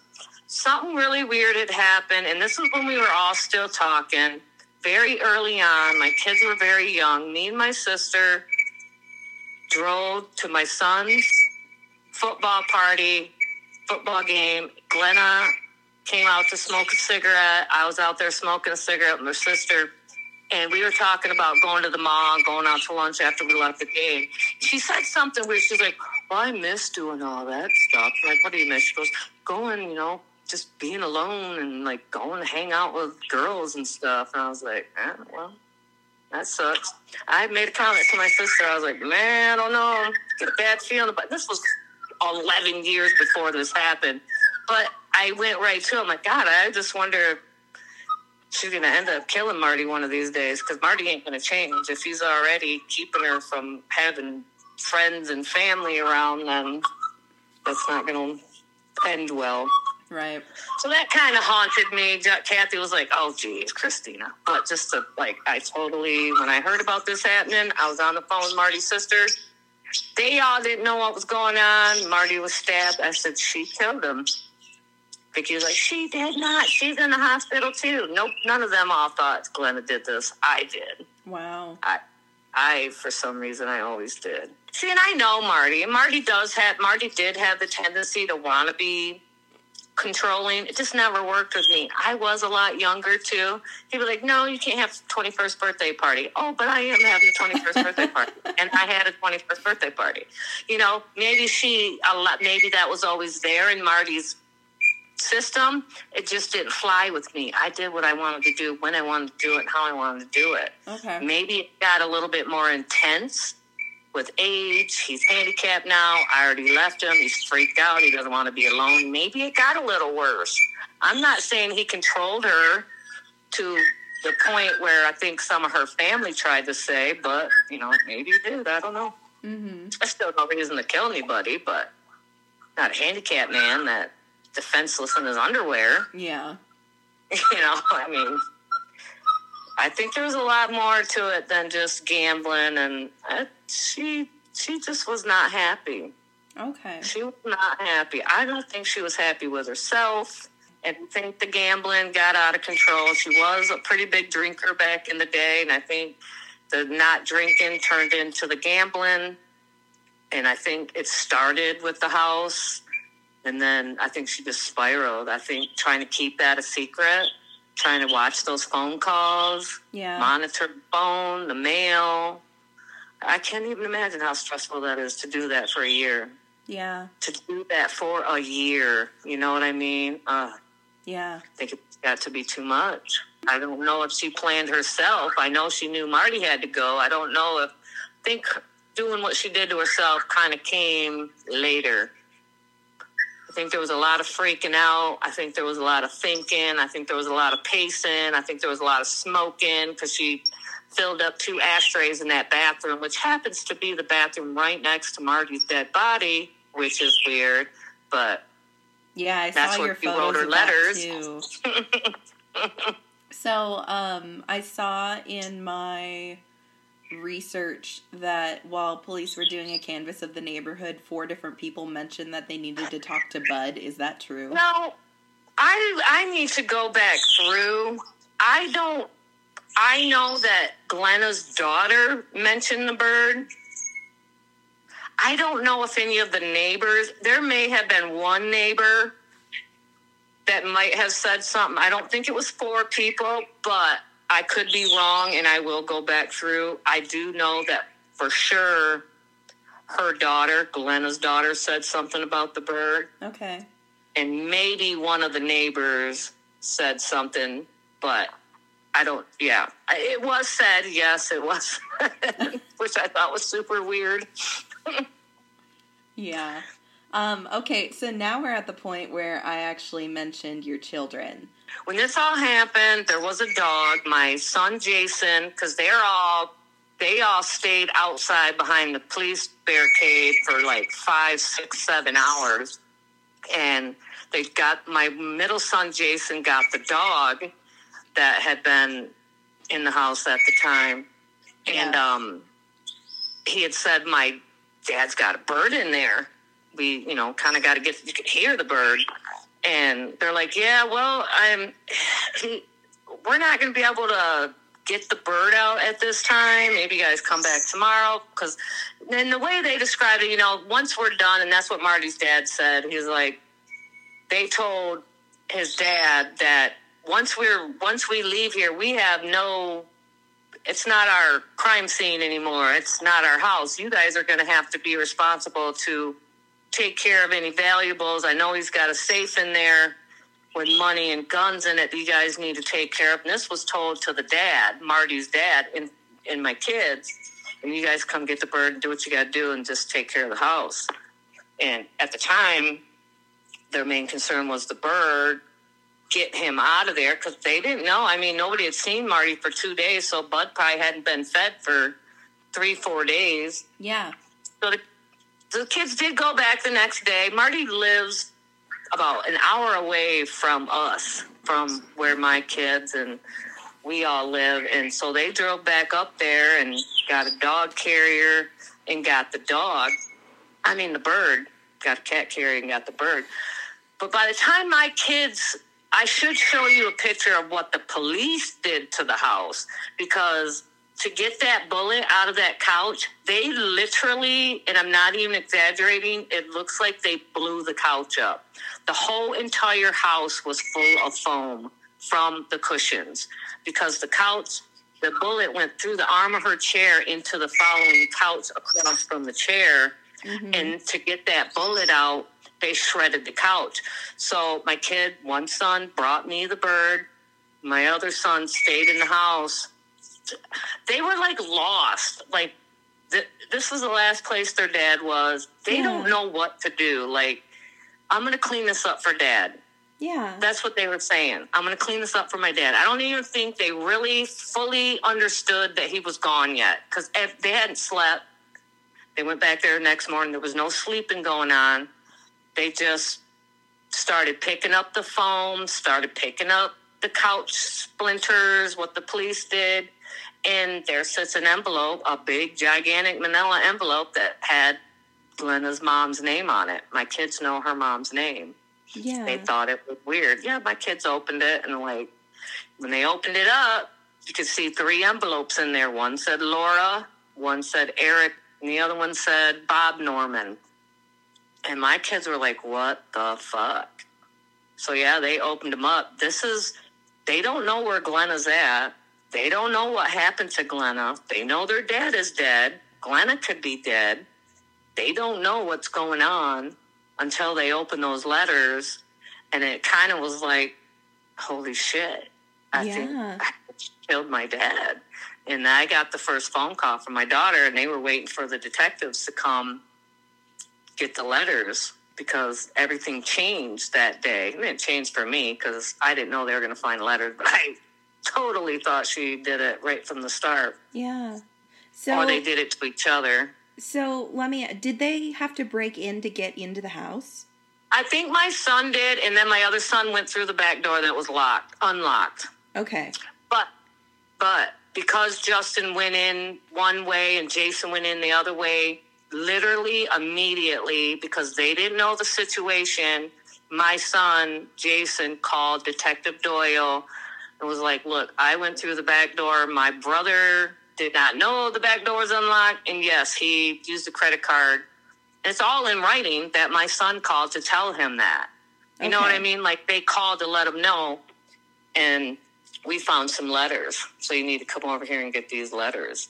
Speaker 2: Something really weird had happened, and this was when we were all still talking very early on. My kids were very young. Me and my sister drove to my son's football party, football game. Glenna came out to smoke a cigarette. I was out there smoking a cigarette with my sister and we were talking about going to the mall, going out to lunch after we left the game. She said something where she's like, "Well, I miss doing all that stuff." I'm like, what do you miss? She goes, "Going, you know, just being alone and like going to hang out with girls and stuff." And I was like, eh, "Well, that sucks." I made a comment to my sister. I was like, "Man, I don't know, get a bad feeling." But this was 11 years before this happened. But I went right to. it. I'm like, God, I just wonder. She's gonna end up killing Marty one of these days because Marty ain't gonna change if he's already keeping her from having friends and family around. Then that's not gonna end well.
Speaker 1: Right.
Speaker 2: So that kind of haunted me. Kathy was like, "Oh, geez, Christina," but just to like, I totally when I heard about this happening, I was on the phone with Marty's sister. They all didn't know what was going on. Marty was stabbed. I said she killed him. Vicky was like, she did not. She's in the hospital too. Nope, none of them all thought Glenna did this. I did.
Speaker 1: Wow.
Speaker 2: I, I for some reason, I always did. See, and I know Marty. And Marty does have. Marty did have the tendency to want to be controlling. It just never worked with me. I was a lot younger too. He'd be like, "No, you can't have twenty first birthday party." Oh, but I am having a twenty first birthday party, [LAUGHS] and I had a twenty first birthday party. You know, maybe she a lot. Maybe that was always there in Marty's system. It just didn't fly with me. I did what I wanted to do when I wanted to do it, how I wanted to do it.
Speaker 1: Okay.
Speaker 2: Maybe it got a little bit more intense with age. He's handicapped now. I already left him. He's freaked out. He doesn't want to be alone. Maybe it got a little worse. I'm not saying he controlled her to the point where I think some of her family tried to say, but, you know, maybe he did. I don't know.
Speaker 1: Mm-hmm.
Speaker 2: I still no reason to kill anybody, but not a handicapped man that defenseless in his underwear.
Speaker 1: Yeah. [LAUGHS]
Speaker 2: You know, I mean, I think there was a lot more to it than just gambling, and uh, she she just was not happy.
Speaker 1: Okay.
Speaker 2: She was not happy. I don't think she was happy with herself. And I think the gambling got out of control. She was a pretty big drinker back in the day, and I think the not drinking turned into the gambling. And I think it started with the house, and then I think she just spiraled. I think trying to keep that a secret, trying to watch those phone calls,
Speaker 1: Yeah.
Speaker 2: monitor the phone, the mail. I can't even imagine how stressful that is to do that for a year
Speaker 1: Yeah.
Speaker 2: to do that for a year. You know what I mean? Uh,
Speaker 1: Yeah.
Speaker 2: I think it's got to be too much. I don't know if she planned herself. I know she knew Marty had to go. I don't know if I think doing what she did to herself kind of came later. I think there was a lot of freaking out. I think there was a lot of thinking. I think there was a lot of pacing. I think there was a lot of smoking because she filled up two ashtrays in that bathroom, which happens to be the bathroom right next to Marty's dead body, which is weird. But
Speaker 1: Yeah. I
Speaker 2: That's
Speaker 1: saw
Speaker 2: what
Speaker 1: your
Speaker 2: wrote her letters.
Speaker 1: too. [LAUGHS] So, um, I saw in my research that while police were doing a canvas of the neighborhood, four different people mentioned that they needed to talk to Bud. Is that true?
Speaker 2: No, I I need to go back through. I don't. I know that Glenna's daughter mentioned the bird. I don't know if any of the neighbors. There may have been one neighbor that might have said something. I don't think it was four people, but I could be wrong, and I will go back through. I do know that for sure. Her daughter, Glenna's daughter, said something about the bird
Speaker 1: Okay.
Speaker 2: and maybe one of the neighbors said something, but I don't. Yeah, it was said. Yes, it was, [LAUGHS] which I thought was super weird. [LAUGHS]
Speaker 1: Yeah. Um, okay, so now we're at the point where I actually mentioned your children.
Speaker 2: When this all happened, there was a dog. My son Jason, because they're all they all stayed outside behind the police barricade for like five, six, seven hours, and they got my middle son Jason got the dog that had been in the house at the time, and um, he had said my dad's got a bird in there. We, you know, kind of got to get you could hear the bird, and they're like, yeah, well, I'm. [SIGHS] We're not going to be able to get the bird out at this time. Maybe you guys come back tomorrow because then the way they described it, you know, once we're done, and that's what Marty's dad said. He's like, they told his dad that once we're once we leave here, we have no. It's not our crime scene anymore. It's not our house. You guys are going to have to be responsible to take care of any valuables. I know he's got a safe in there with money and guns in it you guys need to take care of. And this was told to the dad, Marty's dad, and, and my kids. And you guys come get the bird and do what you got to do and just take care of the house. And at the time, their main concern was the bird. Get him out of there because they didn't know. I mean, nobody had seen Marty for two days, so Bud probably hadn't been fed for three, four days.
Speaker 1: Yeah.
Speaker 2: So the, the kids did go back the next day. Marty lives about an hour away from us, from where my kids and we all live. And so they drove back up there and got a dog carrier and got the dog. I mean, the bird. Got a cat carrier and got the bird. But by the time my kids, I should show you a picture of what the police did to the house because to get that bullet out of that couch, they literally, and I'm not even exaggerating, it looks like they blew the couch up. The whole entire house was full of foam from the cushions because the couch, the bullet went through the arm of her chair into the following couch across from the chair.
Speaker 1: Mhm.
Speaker 2: And to get that bullet out, they shredded the couch. So my kid, one son, brought me the bird. My other son stayed in the house. They were like lost. Like th- this was the last place their dad was. They
Speaker 1: Yeah.
Speaker 2: don't know what to do. Like I'm going to clean this up for dad.
Speaker 1: Yeah.
Speaker 2: That's what they were saying. I'm going to clean this up for my dad. I don't even think they really fully understood that he was gone yet because they hadn't slept. They went back there the next morning. There was no sleeping going on. They just started picking up the foam, started picking up the couch splinters, what the police did. And there sits an envelope, a big, gigantic manila envelope that had Glenna's mom's name on it. My kids know her mom's name
Speaker 1: yeah.
Speaker 2: they thought it was weird. Yeah, my kids opened it and like when they opened it up, you could see three envelopes in there. One said Laura, one said Eric, and the other one said Bob Norman. And my kids were like, "What the fuck?" So yeah, they opened them up. This is they don't know where Glenna's at. They don't know what happened to Glenna. They know their dad is dead. Glenna could be dead. They don't know what's going on until they open those letters and it kind of was like holy shit i think I killed my dad and i got the first phone call from my daughter and they were waiting for the detectives to come get the letters because everything changed that day it didn't for me because i didn't know they were going to find letters but i totally thought she did it right from the start
Speaker 1: yeah. So
Speaker 2: or they did it to each other
Speaker 1: so let me did they have to break in to get into the house?
Speaker 2: I think my son did, and then my other son went through the back door that was locked, unlocked.
Speaker 1: Okay.
Speaker 2: But but because Justin went in one way and Jason went in the other way, literally immediately because they didn't know the situation, my son Jason called Detective Doyle and was like, "Look, I went through the back door. My brother did not know the back door was unlocked, and yes, he used a credit card. It's all in writing that my son called to tell him that. You know what I mean? Like they called to let him know, and we found some letters. So you need to come over here and get these letters.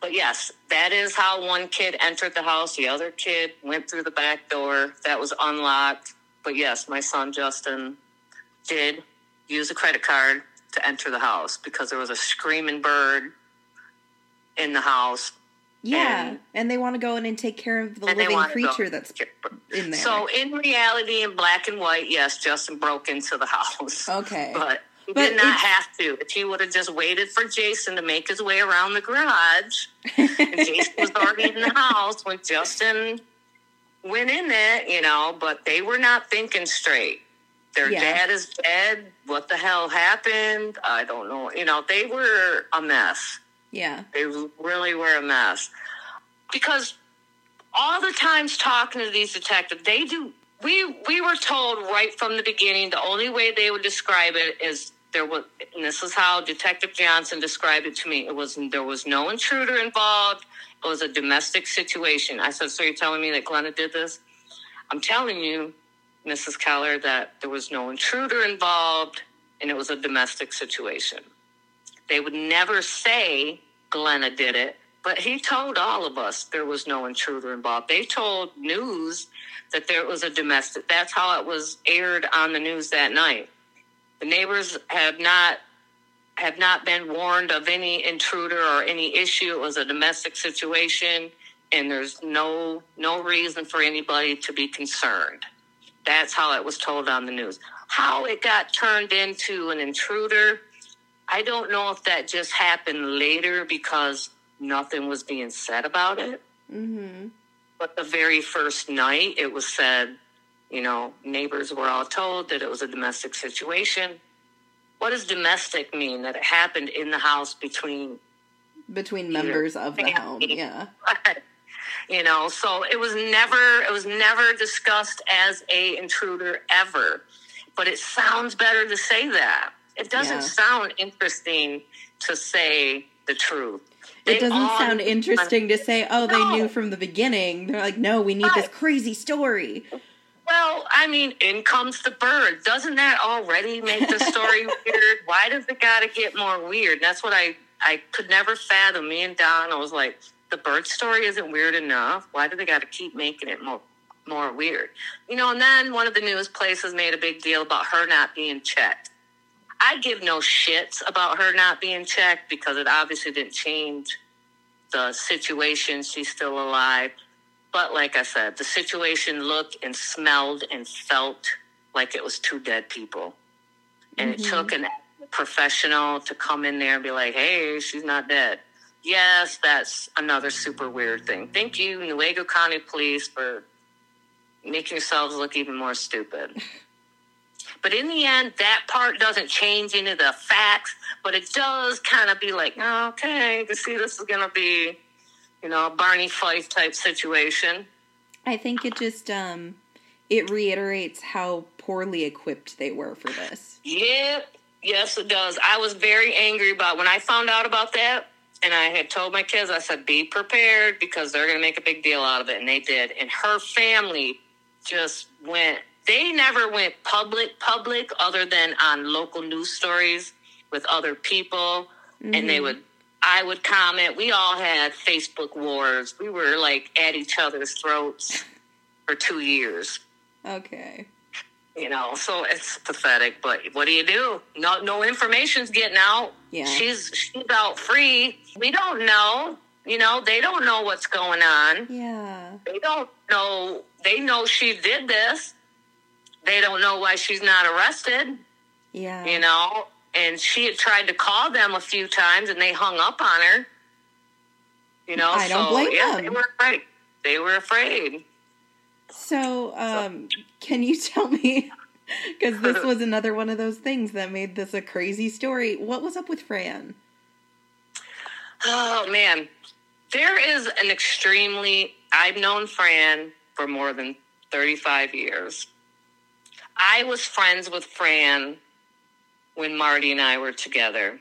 Speaker 2: But yes, that is how one kid entered the house. The other kid went through the back door that was unlocked. But yes, my son Justin did use a credit card to enter the house because there was a screaming bird in the house.
Speaker 1: Yeah,
Speaker 2: And-
Speaker 1: and, they want to go in and take care of the living
Speaker 2: wanted to go-
Speaker 1: creature that's in there.
Speaker 2: So in reality, in black and white, yes, Justin broke into the [LAUGHS] house.
Speaker 1: okay.
Speaker 2: But he
Speaker 1: But
Speaker 2: did not have to. If he would have just waited for Jason to make his way around the garage, and [LAUGHS] Jason was already in the house when Justin went in there, you know, but they were not thinking straight. Their
Speaker 1: Yeah.
Speaker 2: dad is dead. What the hell happened? I don't know. You know, they were a mess.
Speaker 1: yeah.
Speaker 2: They really were a mess. Because all the times talking to these detectives, they do. We we were told right from the beginning the only way they would describe it is there was, and this is how Detective Johnson described it to me. It was there was no intruder involved. It was a domestic situation. I said, "So you're telling me that Glenna did this?" I'm telling you, Mrs. Keller, that there was no intruder involved, and it was a domestic situation. They would never say Glenna did it, but he told all of us there was no intruder involved. They told news that there was a domestic. That's how it was aired on the news that night. The neighbors have not have not been warned of any intruder or any issue. It was a domestic situation, and there's no no reason for anybody to be concerned. That's how it was told on the news. How it got turned into an intruder, I don't know if that just happened later because nothing was being said about it.
Speaker 1: Mm-hmm.
Speaker 2: But the very first night, it was said, you know, neighbors were all told that it was a domestic situation. What does domestic mean? That it happened in the house between
Speaker 1: Between members of the home. Yeah. [LAUGHS]
Speaker 2: you know so it was never it was never discussed as a intruder ever but it sounds better to say that it doesn't
Speaker 1: Yeah.
Speaker 2: sound interesting to say the truth
Speaker 1: It doesn't
Speaker 2: all-
Speaker 1: sound interesting to say, oh, they
Speaker 2: No.
Speaker 1: knew from the beginning. They're like, no, we need this crazy story.
Speaker 2: well i mean in comes the bird doesn't that already make the story [LAUGHS] weird why does it gotta get more weird that's what i i could never fathom me and don i was like the bird story isn't weird enough why do they gotta keep making it more more weird you know and then one of the news places made a big deal about her not being checked i give no shits about her not being checked because it obviously didn't change the situation she's still alive but like I said, the situation looked and smelled and felt like it was two dead people. And it
Speaker 1: Mhm.
Speaker 2: took an professional to come in there and be like, hey, she's not dead. Yes, that's another super weird thing. Thank you, Newaygo County Police, for making yourselves look even more stupid. But in the end, that part doesn't change any of the facts, but it does kind of be like, oh, okay, you see, this is going to be, you know, a Barney Fife type situation.
Speaker 1: I think it just um it reiterates how poorly equipped they were for this.
Speaker 2: Yep. Yes, it does. I was very angry about when I found out about that, and I had told my kids, I said, "Be prepared because they're going to make a big deal out of it," and they did. And her family just went. They never went public, public, other than on local news stories with other people, and they
Speaker 1: Mhm.
Speaker 2: would. I would comment. We all had Facebook wars. We were like at each other's throats for two years
Speaker 1: Okay.
Speaker 2: You know so it's pathetic but what do you do? No no information's getting out.
Speaker 1: Yeah.
Speaker 2: she's she's out free. We don't know. You know they don't know what's going on.
Speaker 1: Yeah.
Speaker 2: they don't know. They know she did this. They don't know why she's not arrested.
Speaker 1: Yeah.
Speaker 2: you know and she had tried to call them a few times and they hung up on her. You know
Speaker 1: I don't
Speaker 2: so
Speaker 1: blame
Speaker 2: yeah
Speaker 1: them.
Speaker 2: they were afraid. They were afraid
Speaker 1: So, um, can you tell me [LAUGHS] Because this [LAUGHS] was another one of those things that made this a crazy story. What was up with Fran?
Speaker 2: Oh man, there is an extremely. I've known Fran for more than 35 years. I was friends with Fran when Marty and I were together.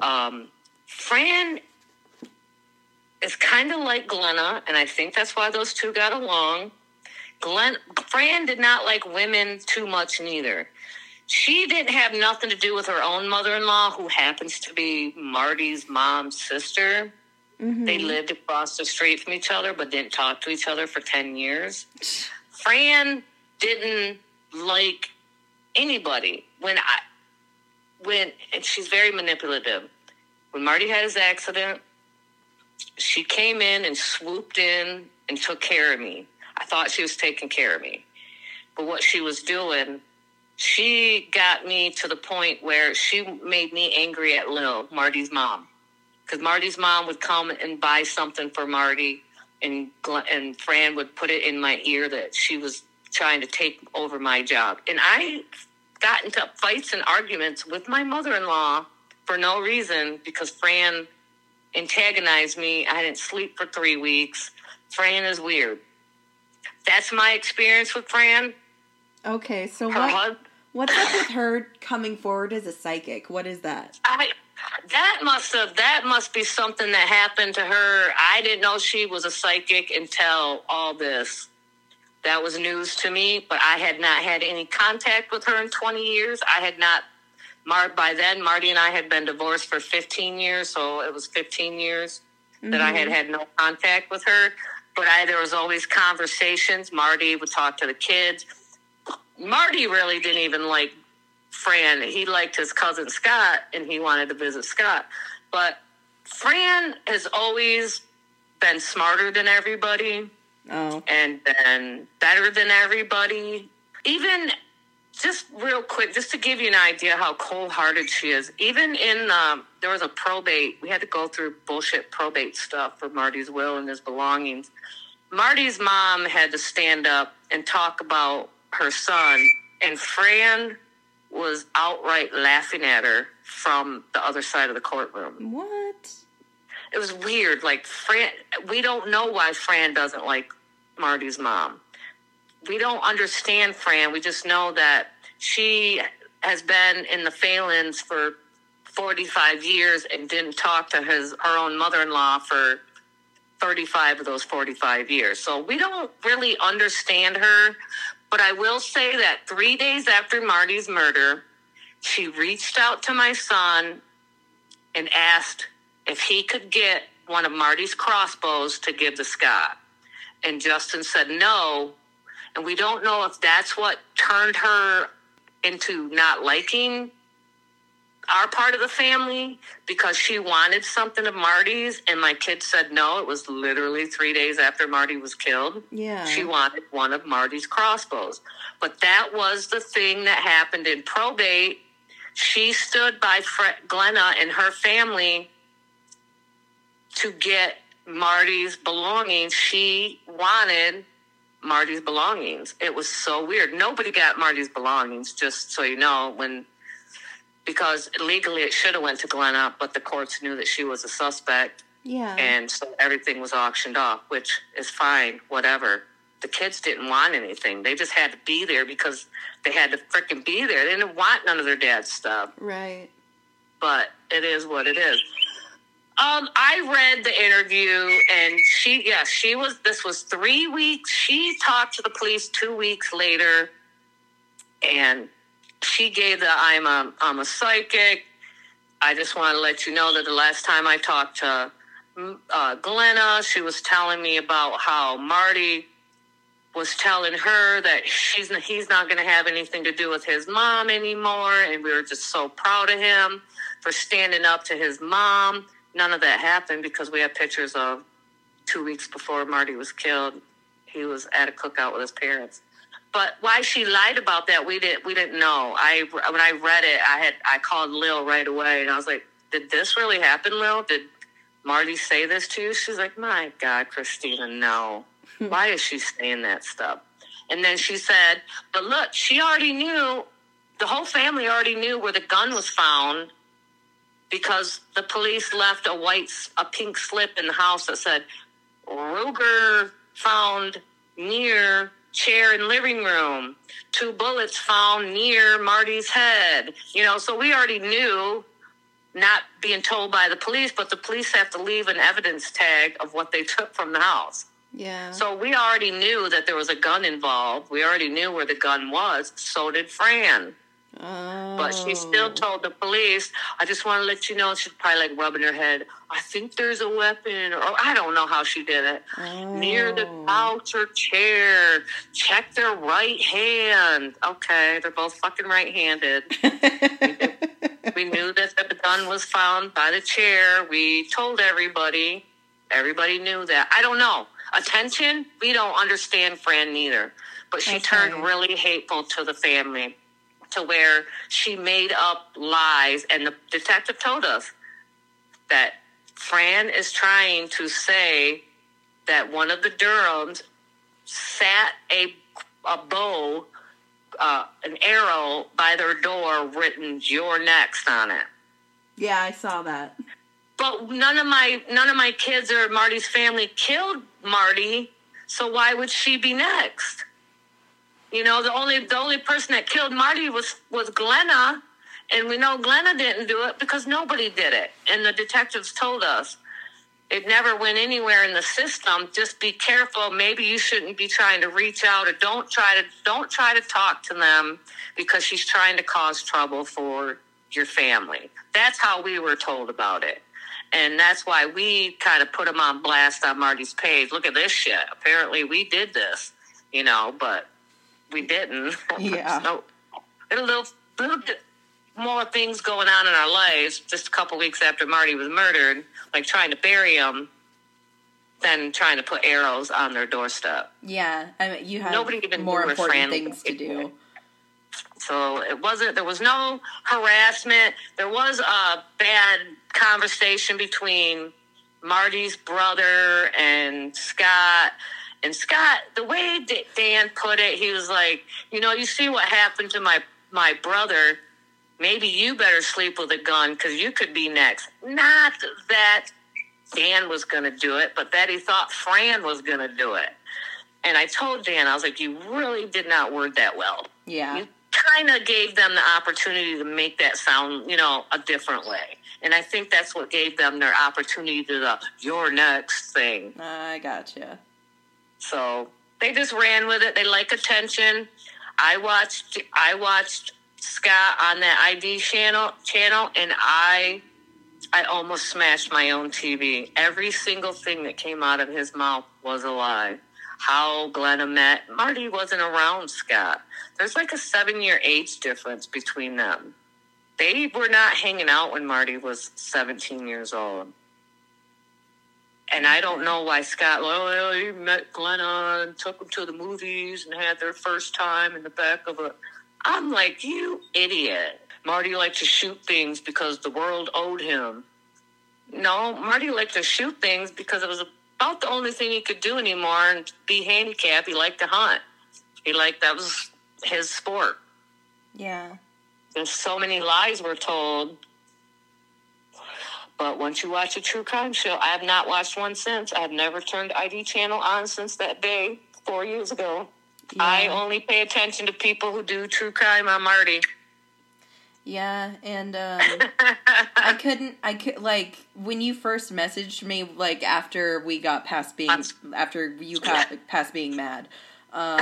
Speaker 2: Um, Fran is kind of like Glenna, and I think that's why those two got along. Glenn, Fran did not like women too much neither. She didn't have nothing to do with her own mother in law, who happens to be Marty's mom's sister. Mm-hmm. They lived across the street from each other, but didn't talk to each other for 10 years. Fran didn't like anybody. When I, when, and she's very manipulative. When Marty had his accident, she came in and swooped in and took care of me. I thought she was taking care of me. But what she was doing, she got me to the point where she made me angry at Lil, Marty's mom. Because Marty's mom would come and buy something for Marty, and and Fran would put it in my ear that she was trying to take over my job. And I got into fights and arguments with my mother in law for no reason because Fran antagonized me. I didn't sleep for three weeks. Fran is weird. That's my experience with Fran.
Speaker 1: Okay, so her what, what's up with her coming forward as a psychic? What is that?
Speaker 2: I that must have that must be something that happened to her. I didn't know she was a psychic until all this. That was news to me, but I had not had any contact with her in 20 years. I had not Mar by then Marty and I had been divorced for 15 years, so it was 15 years mm-hmm. that I had mm-hmm. had no contact with her. But I there was always conversations. Marty would talk to the kids. Marty really didn't even like Fran. He liked his cousin Scott, and he wanted to visit Scott. But Fran has always been smarter than everybody. Oh. And been better than everybody. Even just real quick, just to give you an idea how cold hearted she is. Even in um, there was a probate, we had to go through bullshit probate stuff for Marty's will and his belongings. Marty's mom had to stand up and talk about her son, and Fran was outright laughing at her from the other side of the courtroom.
Speaker 1: What?
Speaker 2: It was weird. Like Fran, we don't know why Fran doesn't like Marty's mom we don't understand Fran. We just know that she has been in the Phalens for 45 years and didn't talk to his her own mother-in-law for 35 of those 45 years. So we don't really understand her, but I will say that 3 days after Marty's murder, she reached out to my son and asked if he could get one of Marty's crossbows to give to Scott. And Justin said no, and we don't know if that's what turned her into not liking our part of the family because she wanted something of Marty's and my kids said no. It was literally three days after Marty was killed.
Speaker 1: Yeah.
Speaker 2: She wanted one of Marty's crossbows. But that was the thing that happened in probate. She stood by Fre- Glenna and her family to get Marty's belongings. She wanted Marty's belongings. It was so weird. Nobody got Marty's belongings, just so you know, when because legally it should have went to Glenna, but the courts knew that she was a suspect.
Speaker 1: Yeah.
Speaker 2: And so everything was auctioned off, which is fine, whatever. The kids didn't want anything. They just had to be there because they had to freaking be there. They didn't want none of their dad's stuff.
Speaker 1: Right.
Speaker 2: But it is what it is. Um, I read the interview, and she, yeah, she was. This was three weeks. She talked to the police two weeks later, and she gave the "I'm a I'm a psychic." I just want to let you know that the last time I talked to uh, Glenna, she was telling me about how Marty was telling her that she's he's not going to have anything to do with his mom anymore, and we were just so proud of him for standing up to his mom none of that happened because we have pictures of two weeks before Marty was killed. He was at a cookout with his parents. But why she lied about that, we didn't we didn't know. I when I read it, I had I called Lil right away, and I was like, "Did this really happen, Lil? Did Marty say this to you?" She's like, "My God, Christina, no. Hmm. why is she saying that stuff?" And then she said, but look, she already knew, the whole family already knew where the gun was found because the police left a white, a pink slip in the house that said, Ruger found near chair in living room, two bullets found near Marty's head. You know, so we already knew not being told by the police, but the police have to leave an evidence tag of what they took from the house.
Speaker 1: Yeah.
Speaker 2: So we already knew that there was a gun involved. We already knew where the gun was. So did Fran.
Speaker 1: Oh.
Speaker 2: But she still oh. told the police, I just want to let you know, she's probably like rubbing her head. I think there's a weapon, or I don't know how she did it.
Speaker 1: Oh.
Speaker 2: Near the couch or chair. Check their right hand. Okay, they're both fucking right handed. we knew that the gun was found by the chair. We told everybody. Everybody knew that. I don't know. Attention, we don't understand Fran neither. But she
Speaker 1: Okay.
Speaker 2: turned really hateful to the family to where she made up lies. And the detective told us that Fran is trying to say that one of the Durams sat a, a bow, uh, an arrow by their door written "You're next" on it.
Speaker 1: yeah, I saw that.
Speaker 2: But none of my none of my kids or Marty's family killed Marty, so why would she be next? You know, the only the only person that killed Marty was was Glenna, and we know Glenna didn't do it because nobody did it. And the detectives told us it never went anywhere in the system. Just be careful. Maybe you shouldn't be trying to reach out or don't try to don't try to talk to them because she's trying to cause trouble for your family. That's how we were told about it. And that's why we kind of put them on blast on Marty's page. Look at this shit. Apparently we did this, you know, but we didn't.
Speaker 1: Yeah. [LAUGHS]
Speaker 2: so, a little, little bit more things going on in our lives just a couple weeks after Marty was murdered, like trying to bury him, than trying to put arrows on their doorstep.
Speaker 1: Yeah, I mean, you have
Speaker 2: Nobody even
Speaker 1: more important things to do.
Speaker 2: So it wasn't, there was no harassment. There was a bad conversation between Marty's brother and Scott. And Scott, the way that Dan put it, he was like, you know, you see what happened to my, my brother. Maybe you better sleep with a gun because you could be next. Not that Dan was going to do it, but that he thought Fran was going to do it. And I told Dan, I was like, you really did not word that well
Speaker 1: Yeah,
Speaker 2: you kind of gave them the opportunity to make that sound, you know, a different way. And I think that's what gave them their opportunity to the your next thing.
Speaker 1: I gotcha.
Speaker 2: So they just ran with it. They like attention. I watched I watched Scott on that ID channel channel and I I almost smashed my own TV. Every single thing that came out of his mouth was a lie. How Glenna met Marty wasn't around Scott. There's like a seven year age difference between them. They were not hanging out when Marty was 17 years old. And I don't know why Scott, well, he met Glenna and took them to the movies and had their first time in the back of a. I'm like, you idiot. Marty liked to shoot things because the world owed him. No, Marty liked to shoot things because it was about the only thing he could do anymore and be handicapped. He liked to hunt. He liked, that was his sport.
Speaker 1: Yeah,
Speaker 2: And so many lies were told. But once you watch a true crime show, I have not watched one since. I have never turned ID channel on since that day four years ago. I only pay attention to people who do true crime on Marty.
Speaker 1: yeah, and um, [LAUGHS] I couldn't. I could like when you first messaged me, like after we got past being after you got past being mad. [LAUGHS] Um,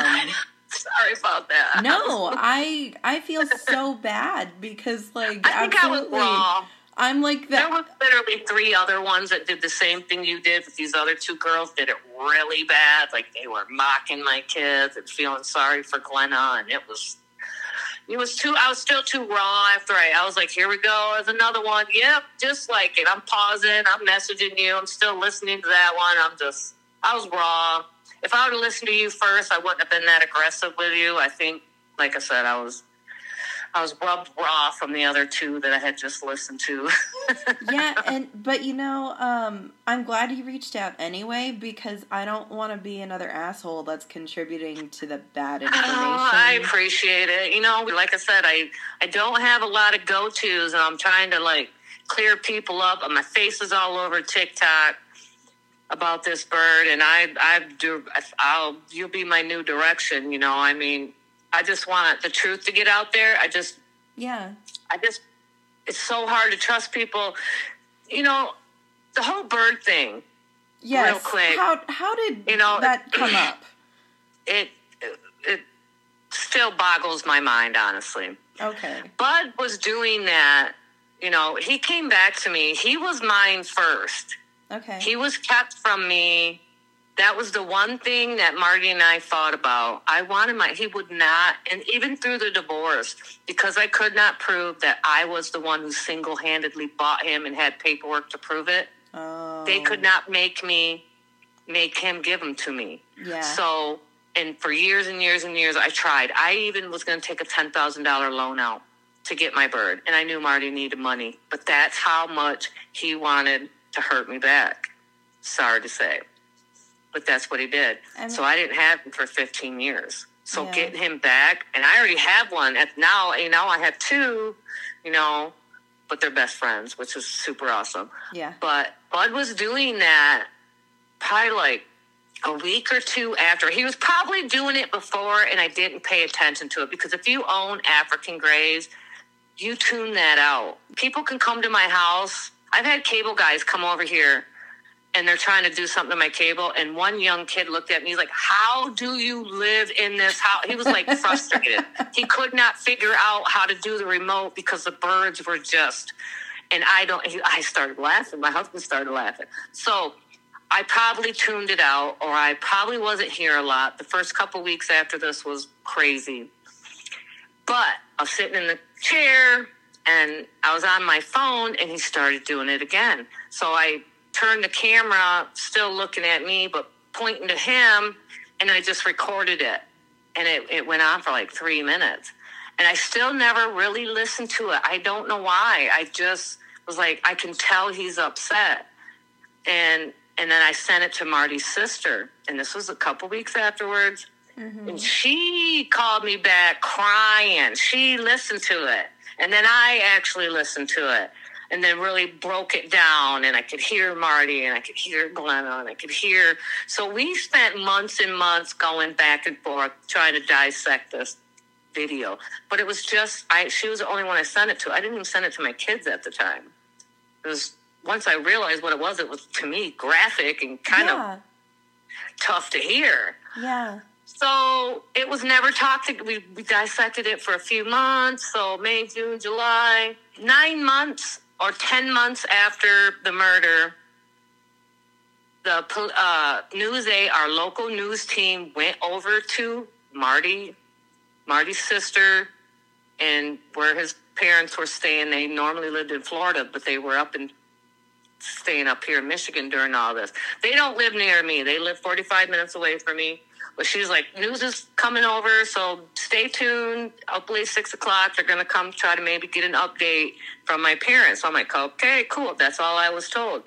Speaker 2: Sorry about that.
Speaker 1: no, I I feel so bad because like
Speaker 2: I think I was wrong.
Speaker 1: I'm like
Speaker 2: There
Speaker 1: that.
Speaker 2: was literally three other ones that did the same thing you did, but these other two girls did it really bad. Like they were mocking my kids and feeling sorry for Glenna, and it was it was too. I was still too raw after I. I was like, here we go, there's another one. Yep, just like it. I'm pausing. I'm messaging you. I'm still listening to that one. I'm just. I was raw. If I would have listened to you first, I wouldn't have been that aggressive with you. I think, like I said, I was. I was rubbed raw from the other two that I had just listened to. [LAUGHS]
Speaker 1: yeah, and but you know, um, I'm glad he reached out anyway because I don't want to be another asshole that's contributing to the bad information. Oh,
Speaker 2: I appreciate it. You know, like I said, I I don't have a lot of go tos, and I'm trying to like clear people up. And My face is all over TikTok about this bird, and I I do I'll you'll be my new direction. You know, I mean I just want the truth to get out there. I just,
Speaker 1: yeah,
Speaker 2: I just, it's so hard to trust people. You know, the whole bird thing.
Speaker 1: Yes. Real quick. How how did you know that come up?
Speaker 2: It, [CLEARS THROAT] it it still boggles my mind, honestly.
Speaker 1: Okay.
Speaker 2: Bud was doing that. You know, he came back to me. He was mine first.
Speaker 1: Okay.
Speaker 2: He was kept from me that was the one thing that Marty and I thought about. I wanted my, he would not, and even through the divorce, because I could not prove that I was the one who single handedly bought him and had paperwork to prove it.
Speaker 1: Oh.
Speaker 2: They could oh. not make me, make him give them to me.
Speaker 1: Yeah.
Speaker 2: So, and for years and years and years, I tried. I even was going to take a $10,000 loan out to get my bird, and I knew Marty needed money, but that's how much he wanted to hurt me back. Sorry to say but that's what he did. And so I didn't have him for 15 years. So yeah. getting him back, and I already have one. At now, you know, I have two, you know, but they're best friends, which is super awesome.
Speaker 1: Yeah.
Speaker 2: But Bud was doing that probably like a week or two after. He was probably doing it before, and I didn't pay attention to it because if you own African Greys, you tune that out. People can come to my house. I've had cable guys come over here and they're trying to do something to my cable. And one young kid looked at me, he's like, How do you live in this house? He was like frustrated. [LAUGHS] he could not figure out how to do the remote because the birds were just, and I don't, he, I started laughing. My husband started laughing. So I probably tuned it out, or I probably wasn't here a lot. The first couple weeks after this was crazy. But I was sitting in the chair and I was on my phone and he started doing it again. So I turned the camera, still looking at me, but pointing to him, and I just recorded it. And it, it went on for like three minutes. And I still never really listened to it. I don't know why. I just was like, I can tell he's upset. And and then I sent it to Marty's sister. And this was a couple weeks afterwards. Mm-hmm. And she called me back crying. She listened to it. And then I actually listened to it and then really broke it down and I could hear Marty and I could hear Glenna and I could hear so we spent months and months going back and forth trying to dissect this video. But it was just I she was the only one I sent it to. I didn't even send it to my kids at the time. It was once I realized what it was, it was to me graphic and kind yeah. of tough to hear.
Speaker 1: Yeah.
Speaker 2: So it was never talked. To, we, we dissected it for a few months. So May, June, July, nine months or 10 months after the murder, the uh, News 8, our local news team, went over to Marty, Marty's sister, and where his parents were staying. They normally lived in Florida, but they were up in staying up here in Michigan during all this. They don't live near me. They live 45 minutes away from me. But she's like, news is coming over, so stay tuned. Hopefully, six o'clock, they're to come try to maybe get an update from my parents. So I'm like, okay, cool. That's all I was told.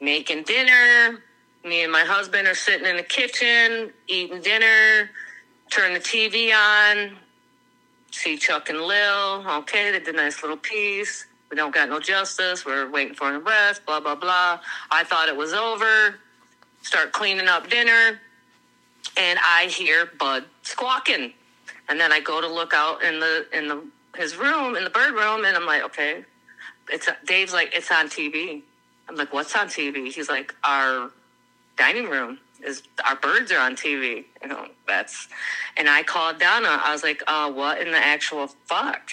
Speaker 2: Making dinner. Me and my husband are sitting in the kitchen, eating dinner, turn the TV on, see Chuck and Lil. Okay, they did a nice little piece. We don't got no justice. We're waiting for an arrest, blah, blah, blah. I thought it was over. Start cleaning up dinner and I hear Bud squawking, and then I go to look out in the in the his room in the bird room, and I'm like, okay, it's Dave's like it's on TV. I'm like, what's on TV? He's like, our dining room is our birds are on TV. You know, that's and I called Donna. I was like, uh, what in the actual fuck?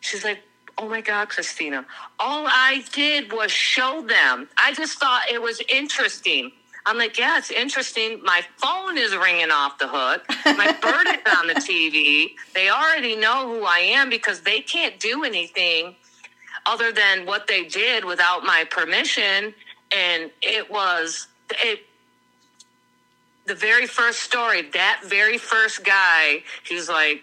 Speaker 2: She's like, oh my God, Christina, all I did was show them. I just thought it was interesting. I'm like, yeah, it's interesting. My phone is ringing off the hook. My [LAUGHS] bird is on the TV. They already know who I am because they can't do anything other than what they did without my permission. And it was it the very first story, that very first guy, he's like,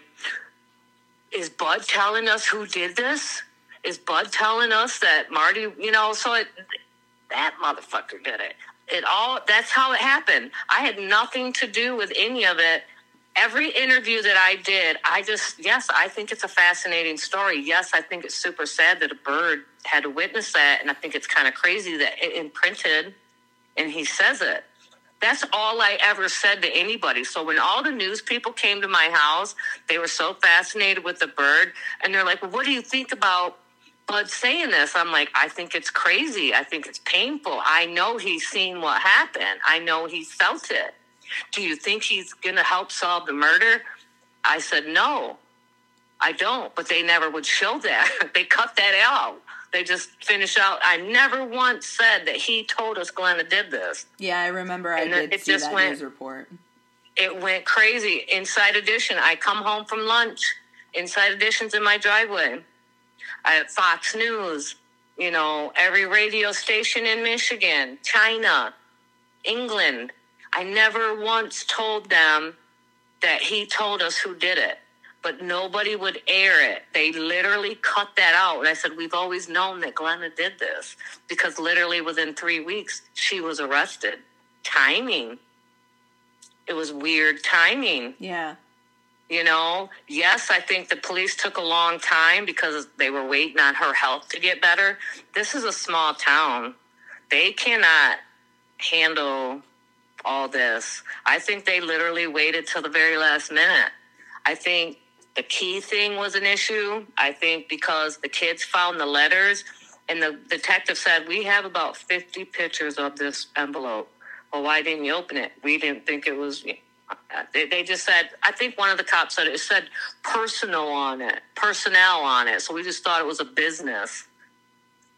Speaker 2: is Bud telling us who did this? Is Bud telling us that Marty, you know, so it, that motherfucker did it. It all, that's how it happened. I had nothing to do with any of it. Every interview that I did, I just, yes, I think it's a fascinating story. Yes, I think it's super sad that a bird had to witness that. And I think it's kind of crazy that it imprinted and he says it. That's all I ever said to anybody. So when all the news people came to my house, they were so fascinated with the bird. And they're like, well, what do you think about Bud saying this? I'm like, I think it's crazy. I think it's painful. I know he's seen what happened. I know he felt it. Do you think he's going to help solve the murder? I said, no, I don't. But they never would show that. [LAUGHS] they cut that out. They just finish out. I never once said that he told us Glenna did this.
Speaker 1: Yeah, I remember I did it see just that went, news report.
Speaker 2: It went crazy. Inside Edition. I come home from lunch. Inside Edition's in my driveway. Have Fox News. You know, every radio station in Michigan, China, England. I never once told them that he told us who did it but nobody would air it. They literally cut that out. And I said, We've always known that Glenna did this because literally within three weeks, she was arrested. Timing. It was weird timing.
Speaker 1: Yeah.
Speaker 2: You know, yes, I think the police took a long time because they were waiting on her health to get better. This is a small town. They cannot handle all this. I think they literally waited till the very last minute. I think the key thing was an issue. I think because the kids found the letters, and the detective said, We have about 50 pictures of this envelope. Well, why didn't you open it? We didn't think it was. They, they just said, I think one of the cops said it said personal on it, personnel on it. So we just thought it was a business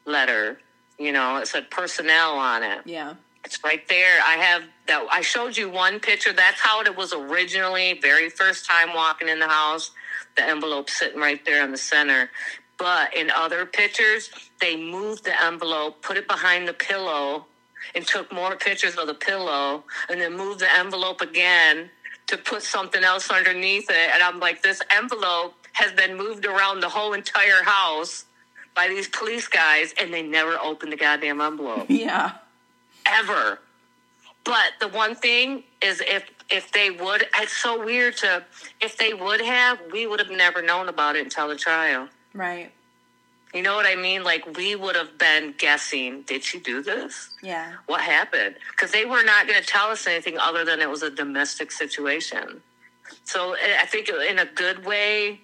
Speaker 2: letter. You know, it said personnel on it.
Speaker 1: Yeah.
Speaker 2: It's right there. I have that. I showed you one picture. That's how it was originally. Very first time walking in the house the envelope sitting right there in the center. But in other pictures, they moved the envelope, put it behind the pillow, and took more pictures of the pillow, and then moved the envelope again to put something else underneath it. And I'm like, this envelope has been moved around the whole entire house by these police guys, and they never opened the goddamn envelope. [LAUGHS]
Speaker 1: Yeah.
Speaker 2: Ever. But the one thing is if if they would, it's so weird to, if they would have, we would have never known about it until the trial.
Speaker 1: Right.
Speaker 2: You know what I mean? Like we would have been guessing, did she do this?
Speaker 1: Yeah.
Speaker 2: What happened? Because they were not going to tell us anything other than it was a domestic situation. So eh, I think in a good way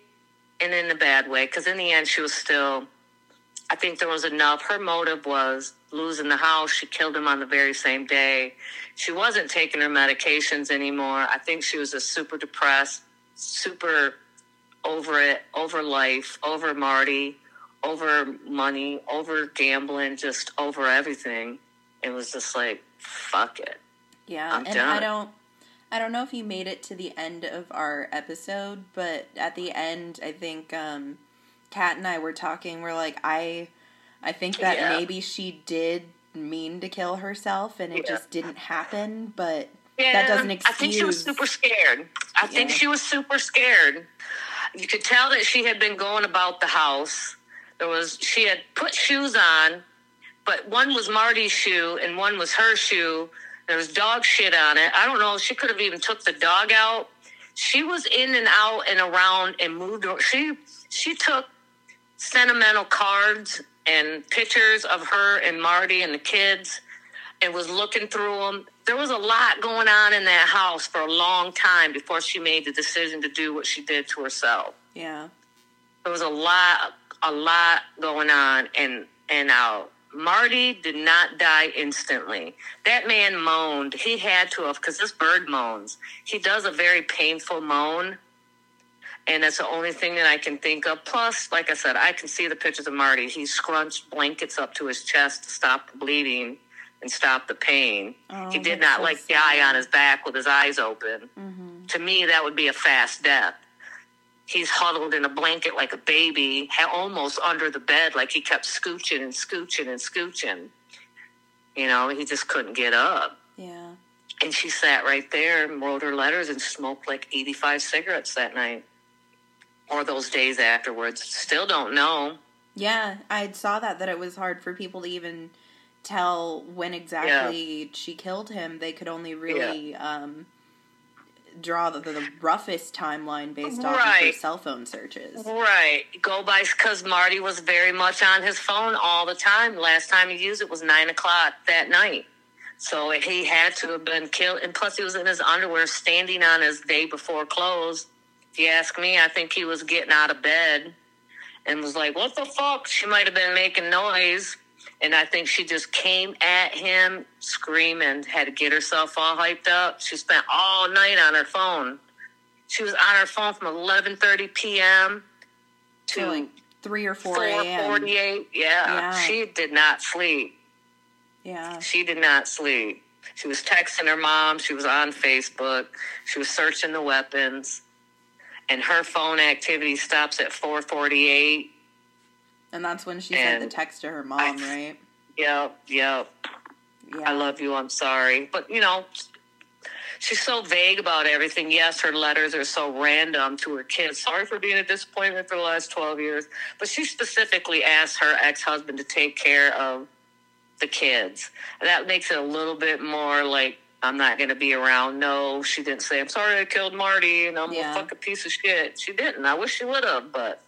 Speaker 2: and in a bad way, because in the end she was still, I think there was enough. Her motive was losing the house. She killed him on the very same day she wasn't taking her medications anymore. I think she was just super depressed, super over it, over life, over Marty, over money, over gambling, just over everything. It was just like, fuck it.
Speaker 1: Yeah, I'm and done. I don't I don't know if you made it to the end of our episode, but at the end I think um Kat and I were talking, we're like, I I think that yeah. maybe she did mean to kill herself and it yeah. just didn't happen, but yeah, that doesn't excuse.
Speaker 2: I think she was super scared. I think she was super scared. You could tell that she had been going about the house. There was she had put shoes on, but one was Marty's shoe and one was her shoe. There was dog shit on it. I don't know. She could have even took the dog out. She was in and out and around and moved. She she took sentimental cards and pictures of her and Marty and the kids and was looking through them. There was a lot going on in that house for a long time before she made the decision to do what she did to herself.
Speaker 1: Yeah.
Speaker 2: There was a lot a lot going on and and uh, Marty did not die instantly. That man moaned. He had to have because this bird moans. He does a very painful moan and that's the only thing that I can think of. Plus, like I said, I can see the pictures of Marty. He scrunched blankets up to his chest to stop the bleeding and stop the pain. Oh, he did not so like sad. die on his back with his eyes open. Mm-hmm. To me, that would be a fast death. He's huddled in a blanket like a baby, almost under the bed, like he kept scooching and scooching and scooching. You know, he just couldn't get up.
Speaker 1: Yeah.
Speaker 2: And she sat right there and wrote her letters and smoked like 85 cigarettes that night. or those days afterwards. Still don't know.
Speaker 1: Yeah, I saw that that it was hard for people to even tell when exactly yeah. she killed him. They could only really yeah. um, draw the, the, roughest timeline based off right. of her cell phone searches.
Speaker 2: Right. Go by because Marty was very much on his phone all the time. Last time he used it was nine o'clock that night. So he had to have been killed. And plus, he was in his underwear standing on his day before clothes. If you ask me, I think he was getting out of bed and was like, What the fuck? She might have been making noise. And I think she just came at him screaming, had to get herself all hyped up. She spent all night on her phone. She was on her phone from 11:30 p.m. to
Speaker 1: like 3 or 4 a.m.
Speaker 2: 4:48. Yeah. yeah. She did not sleep.
Speaker 1: Yeah.
Speaker 2: She did not sleep. She was texting her mom, she was on Facebook, she was searching the weapons. And her phone activity stops at 448
Speaker 1: and that's when she and sent the text to her mom, I, right?
Speaker 2: Yep, yep. Yeah. I love you. I'm sorry. But, you know, she's so vague about everything. Yes, her letters are so random to her kids. Sorry for being a disappointment for the last 12 years. But she specifically asked her ex husband to take care of the kids. And that makes it a little bit more like, I'm not going to be around. No, she didn't say, I'm sorry I killed Marty and I'm yeah. a fucking piece of shit. She didn't. I wish she would have, but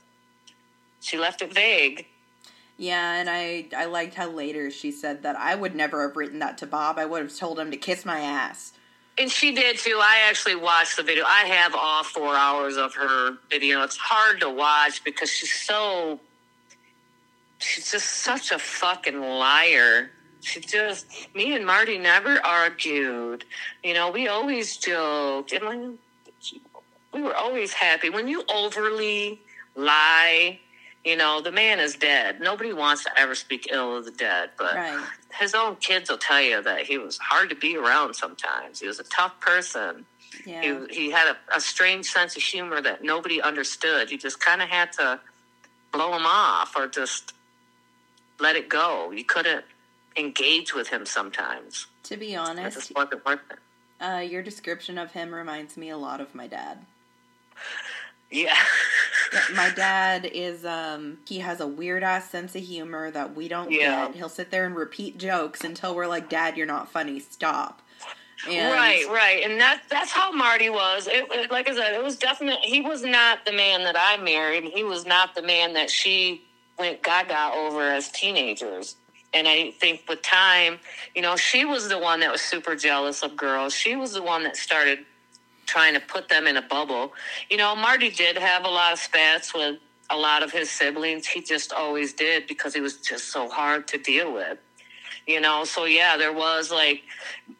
Speaker 2: she left it vague.
Speaker 1: Yeah, and I I liked how later she said that I would never have written that to Bob. I would have told him to kiss my ass.
Speaker 2: And she did too. I actually watched the video. I have all four hours of her video. It's hard to watch because she's so she's just such a fucking liar. She just me and Marty never argued. You know, we always joked and like we were always happy. When you overly lie you know, the man is dead. Nobody wants to ever speak ill of the dead, but right. his own kids will tell you that he was hard to be around sometimes. He was a tough person. Yeah. He, he had a, a strange sense of humor that nobody understood. You just kind of had to blow him off or just let it go. You couldn't engage with him sometimes.
Speaker 1: To be honest,
Speaker 2: it just wasn't worth it.
Speaker 1: Uh, your description of him reminds me a lot of my dad.
Speaker 2: Yeah. [LAUGHS]
Speaker 1: my dad is um he has a weird ass sense of humor that we don't yeah. get. He'll sit there and repeat jokes until we're like, "Dad, you're not funny. Stop."
Speaker 2: And right, right, and that that's how Marty was. It, it, like I said, it was definitely he was not the man that I married. He was not the man that she went gaga over as teenagers. And I think with time, you know, she was the one that was super jealous of girls. She was the one that started trying to put them in a bubble. You know, Marty did have a lot of spats with a lot of his siblings. He just always did because he was just so hard to deal with. You know, so yeah, there was like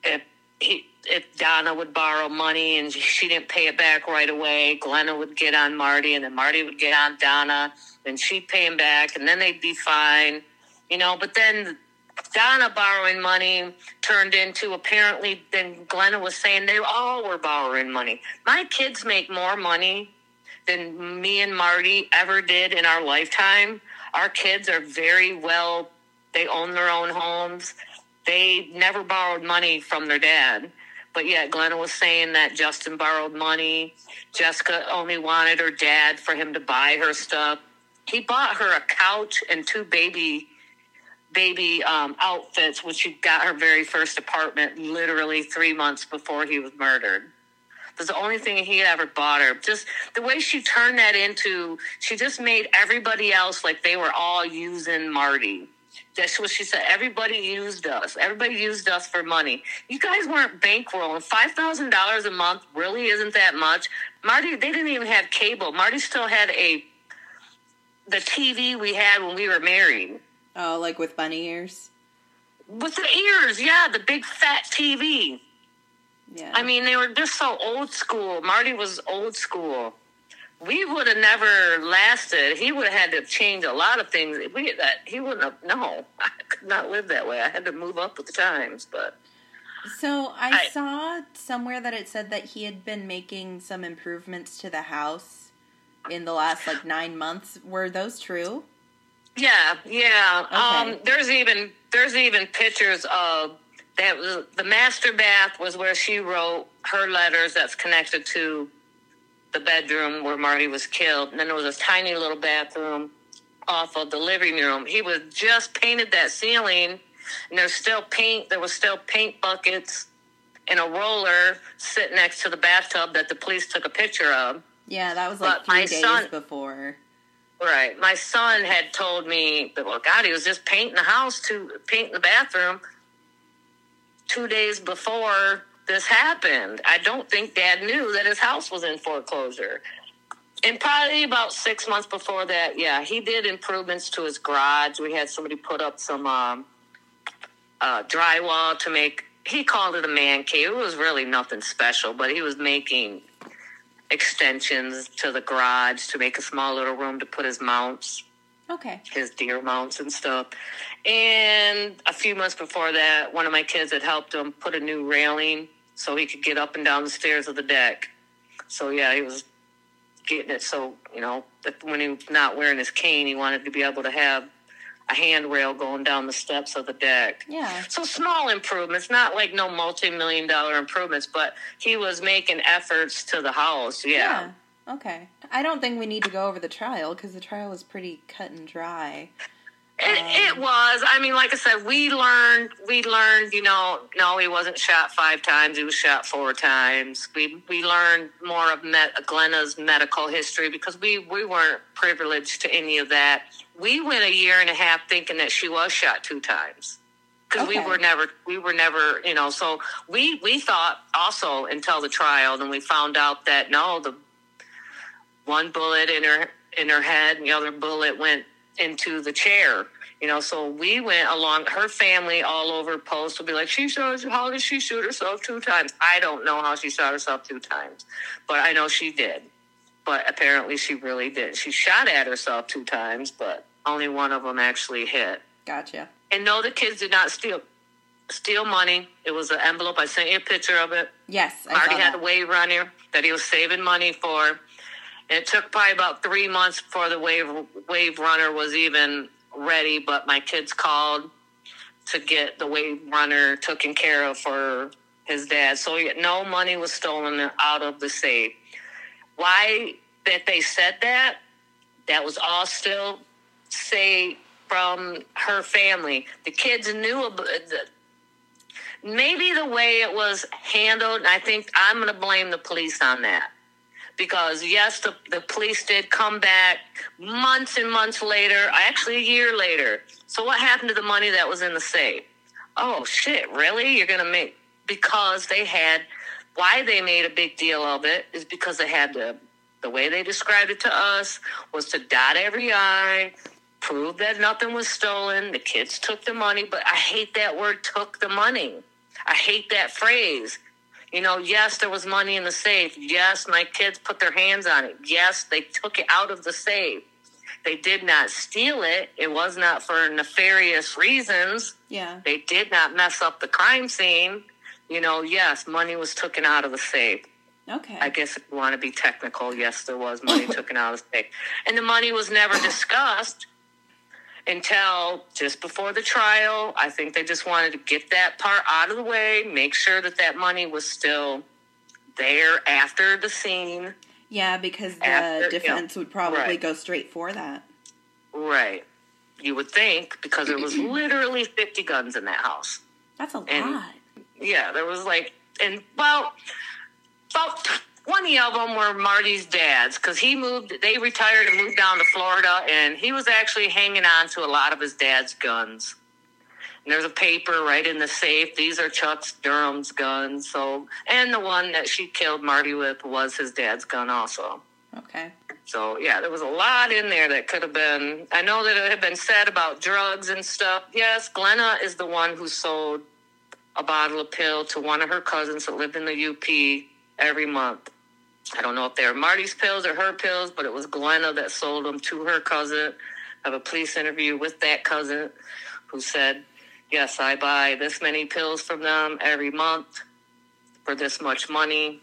Speaker 2: if he if Donna would borrow money and she didn't pay it back right away, Glenna would get on Marty and then Marty would get on Donna and she'd pay him back and then they'd be fine. You know, but then Donna borrowing money turned into apparently then Glenna was saying they all were borrowing money. My kids make more money than me and Marty ever did in our lifetime. Our kids are very well, they own their own homes. They never borrowed money from their dad. But yet Glenna was saying that Justin borrowed money. Jessica only wanted her dad for him to buy her stuff. He bought her a couch and two baby baby um, outfits when she got her very first apartment literally three months before he was murdered. Was the only thing he ever bought her. Just the way she turned that into, she just made everybody else like they were all using Marty. That's what she said. Everybody used us. Everybody used us for money. You guys weren't bankrolling. Five thousand dollars a month really isn't that much. Marty, they didn't even have cable. Marty still had a the TV we had when we were married.
Speaker 1: Oh, like with bunny ears?
Speaker 2: With the ears, yeah, the big fat TV. Yeah. I mean, they were just so old school. Marty was old school. We would have never lasted. He would have had to change a lot of things. We that he wouldn't have. No, [LAUGHS] I could not live that way. I had to move up with the times. But
Speaker 1: so I, I saw somewhere that it said that he had been making some improvements to the house in the last like nine months. Were those true?
Speaker 2: Yeah, yeah. Okay. Um, there's even there's even pictures of that was the master bath was where she wrote her letters that's connected to the bedroom where Marty was killed. And then there was a tiny little bathroom off of the living room. He was just painted that ceiling, and there's still paint. There was still paint buckets and a roller sitting next to the bathtub that the police took a picture of.
Speaker 1: Yeah, that was like
Speaker 2: But
Speaker 1: three
Speaker 2: my
Speaker 1: days
Speaker 2: son-
Speaker 1: before.
Speaker 2: Right. My son had told me well, God, he was just painting the house to painting the bathroom two days before this happened. I don't think dad knew that his house was in foreclosure. And probably about six months before that, yeah, he did improvements to his garage. We had somebody put up some um, uh, drywall to make, he called it a man cave. It was really nothing special, but he was making extensions to the garage to make a small little room to put his mounts,
Speaker 1: Okay.
Speaker 2: his deer mounts and stuff. And a few months before that, one of my kids had helped him put a new railing so he could get up and down the stairs of the deck. So yeah, he was getting it so you know that when he was not wearing his cane, he wanted to be able to have a handrail going down the steps of the deck.
Speaker 1: Yeah.
Speaker 2: So small improvements, not like no multi-million dollar improvements, but he was making efforts to the house. Yeah.
Speaker 1: Yeah. Okay. I don't think we need to go over the trial because the trial was pretty cut and dry.
Speaker 2: It, um, it was. I mean, like I said, we learned. We learned. You know, no, he wasn't shot five times. He was shot four times. We we learned more of Met, Glenna's medical history because we we weren't privileged to any of that. We went a year and a half thinking that she was shot two times. Because we were never we were never you know. So we we thought also until the trial, then we found out that no, the one bullet in her in her head and the other bullet went into the chair you know so we went along her family all over post will be like she shot how did she shoot herself two times? I don't know how she shot herself two times but i know she did but apparently she really did. She shot at herself two times but only one of them actually hit
Speaker 1: Gotcha.
Speaker 2: and no the kids did not steal steal money it was an envelope i sent you a picture of it
Speaker 1: Yes, I
Speaker 2: Marty
Speaker 1: saw
Speaker 2: had
Speaker 1: that.
Speaker 2: a wave runner that he was saving money for. And it took probably about three months before the wave wave runner was even ready. But my kids called to get the wave runner taken care of for his dad. So no money was stolen out of the safe. Why that they said that? That was all still say from her family. The kids knew about maybe the way it was handled, and I think I'm going to blame the police on that. Because, yes, the, the police did come back months and months later, actually a year later. So, what happened to the money that was in the safe? Oh, shit, really? You're going to make. Because they had. Why they made a big deal of it is because they had to. The way they described it to us was to dot every I, prove that nothing was stolen. The kids took the money, but I hate that word took the money. I hate that phrase. You know, yes, there was money in the safe. Yes, my kids put their hands on it. Yes, they took it out of the safe. They did not steal it. It was not for nefarious reasons.
Speaker 1: Yeah.
Speaker 2: They did not mess up the crime scene. You know, yes, money was taken out of the safe.
Speaker 1: Okay.
Speaker 2: I guess if you want to be technical, yes, there was money [LAUGHS] taken out of the safe. And the money was never discussed until just before the trial. I think they just wanted to get that part out of the way, make sure that that money was still there after the scene.
Speaker 1: yeah, because the
Speaker 2: After-
Speaker 1: defense would probably
Speaker 2: Right.
Speaker 1: go straight for that.
Speaker 2: Right. You would think because there was [CLEARS THROAT] literally 50 guns in that house.
Speaker 1: That's a
Speaker 2: And-
Speaker 1: lot.
Speaker 2: Yeah, there was like, and well, about 20 of them were Marty's dad's because he moved, they retired and moved down to Florida, and he was actually hanging on to a lot of his dad's guns. And there's a paper right in the safe. These are Chuck's Duram's guns. So, and the one that she killed Marty with was his dad's gun also.
Speaker 1: Okay.
Speaker 2: So yeah, there was a lot in there that could have been. I know that it had been said about drugs and stuff. Yes, Glenna is the one who sold a bottle of pill to one of her cousins that lived in the UP every month. I don't know if they were Marty's pills or her pills, but it was Glenna that sold them to her cousin. I have a police interview with that cousin who said, Yes, I buy this many pills from them every month for this much money.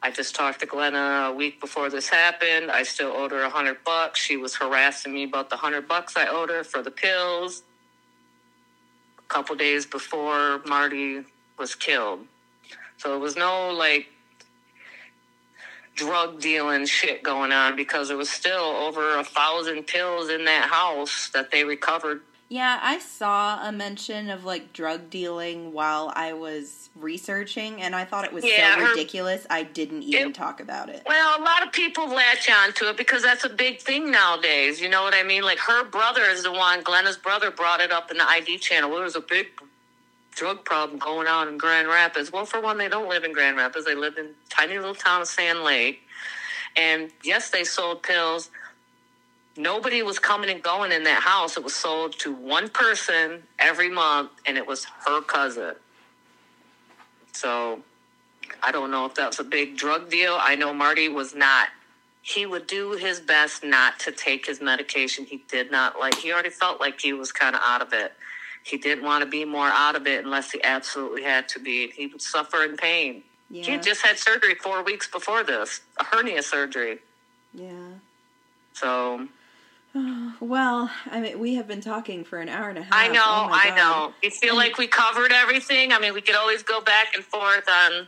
Speaker 2: I just talked to Glenna a week before this happened. I still owed her a hundred bucks. She was harassing me about the hundred bucks I owed her for the pills. A couple days before Marty was killed, so it was no like drug dealing shit going on because there was still over a thousand pills in that house that they recovered.
Speaker 1: Yeah, I saw a mention of like drug dealing while I was researching, and I thought it was
Speaker 2: Yeah,
Speaker 1: so
Speaker 2: her-
Speaker 1: ridiculous. I didn't even
Speaker 2: It-
Speaker 1: talk about it.
Speaker 2: Well, a lot of people latch onto it because that's a big thing nowadays. You know what I mean? Like her brother is the one, Glenna's brother brought it up in the ID channel. There was a big drug problem going on in Grand Rapids. Well, for one, they don't live in Grand Rapids. They live in tiny little town of Sand Lake. And yes, they sold pills. Nobody was coming and going in that house. It was sold to one person every month, and it was her cousin. So I don't know if that's a big drug deal. I know Marty was not. He would do his best not to take his medication. He did not like. He already felt like he was kind of out of it. He didn't want to be more out of it unless he absolutely had to be. He would suffer in pain. He
Speaker 1: Yeah,
Speaker 2: had just had surgery four weeks before this, a hernia surgery.
Speaker 1: yeah.
Speaker 2: So [SIGHS]
Speaker 1: Well, I mean, we have been talking for an hour and a half.
Speaker 2: I know,
Speaker 1: Oh
Speaker 2: I know. You feel
Speaker 1: And-
Speaker 2: like we covered everything. I mean, we could always go back and forth on.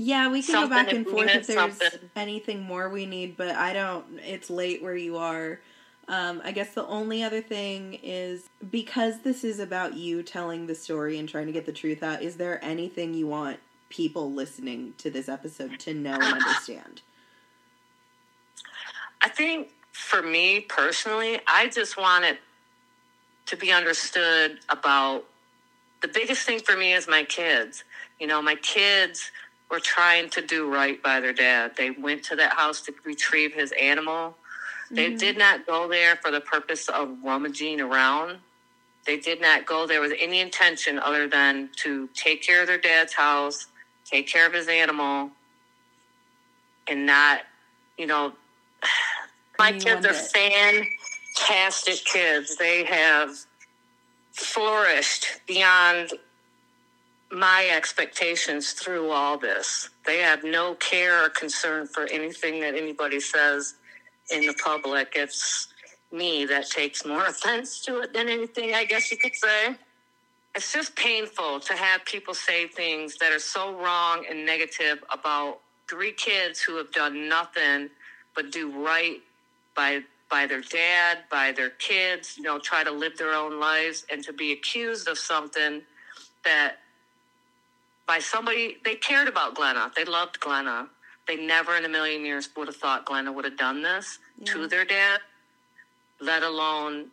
Speaker 1: Yeah, we can go back and forth if there's
Speaker 2: something.
Speaker 1: anything more we need, but I don't. It's late where you are. Um, I guess the only other thing is because this is about you telling the story and trying to get the truth out. Is there anything you want people listening to this episode to know and understand?
Speaker 2: I think for me personally, I just want it to be understood about the biggest thing for me is my kids. You know, my kids were trying to do right by their dad. They went to that house to retrieve his animal. They
Speaker 1: Mhm.
Speaker 2: did not go there for the purpose of rummaging around. They did not go there with any intention other than to take care of their dad's house, take care of his animal, and not, you know, [SIGHS] my
Speaker 1: Any
Speaker 2: kids are
Speaker 1: bit.
Speaker 2: fantastic kids. They have flourished beyond my expectations through all this. They have no care or concern for anything that anybody says in the public. It's me that takes more offense to it than anything, I guess you could say. It's just painful to have people say things that are so wrong and negative about three kids who have done nothing but do right by by their dad, by their kids, you know, try to live their own lives and to be accused of something that by somebody they cared about Glenna. They loved Glenna. They never in a million years would have thought Glenna would have done this
Speaker 1: Yeah.
Speaker 2: to their dad, let alone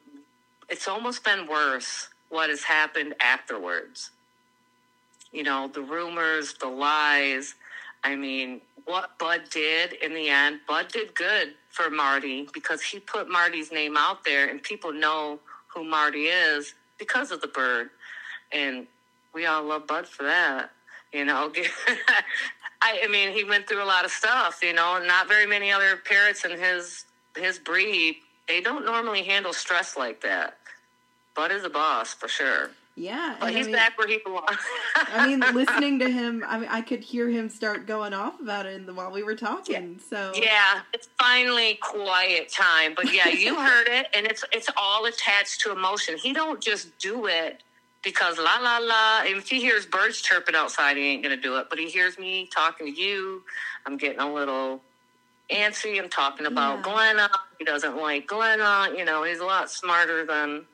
Speaker 2: it's almost been worse what has happened afterwards. You know, the rumors, the lies. I mean, what Bud did in the end, Bud did good for Marty because he put Marty's name out there and people know who Marty is because of the bird. And we all love Bud for that. You know, [LAUGHS] [LAUGHS] I, I mean, he went through a lot of stuff. You know, not very many other parrots in his his breed. They don't normally handle stress like that. Bud is a boss for sure,
Speaker 1: Yeah,
Speaker 2: but
Speaker 1: and I
Speaker 2: he's
Speaker 1: mean-
Speaker 2: back where he belongs.
Speaker 1: I mean, [LAUGHS] listening to him, I mean, I could hear him start going off about it in the, while we were talking. So
Speaker 2: Yeah, it's finally quiet time. But yeah, you [LAUGHS] heard it, and it's it's all attached to emotion. He don't just do it because la la la. If he hears birds chirping outside, he ain't gonna do it. But he hears me talking to you. I'm getting a little antsy. I'm talking about
Speaker 1: Yeah.
Speaker 2: Glenna. He doesn't like Glenna. You know, he's a lot smarter than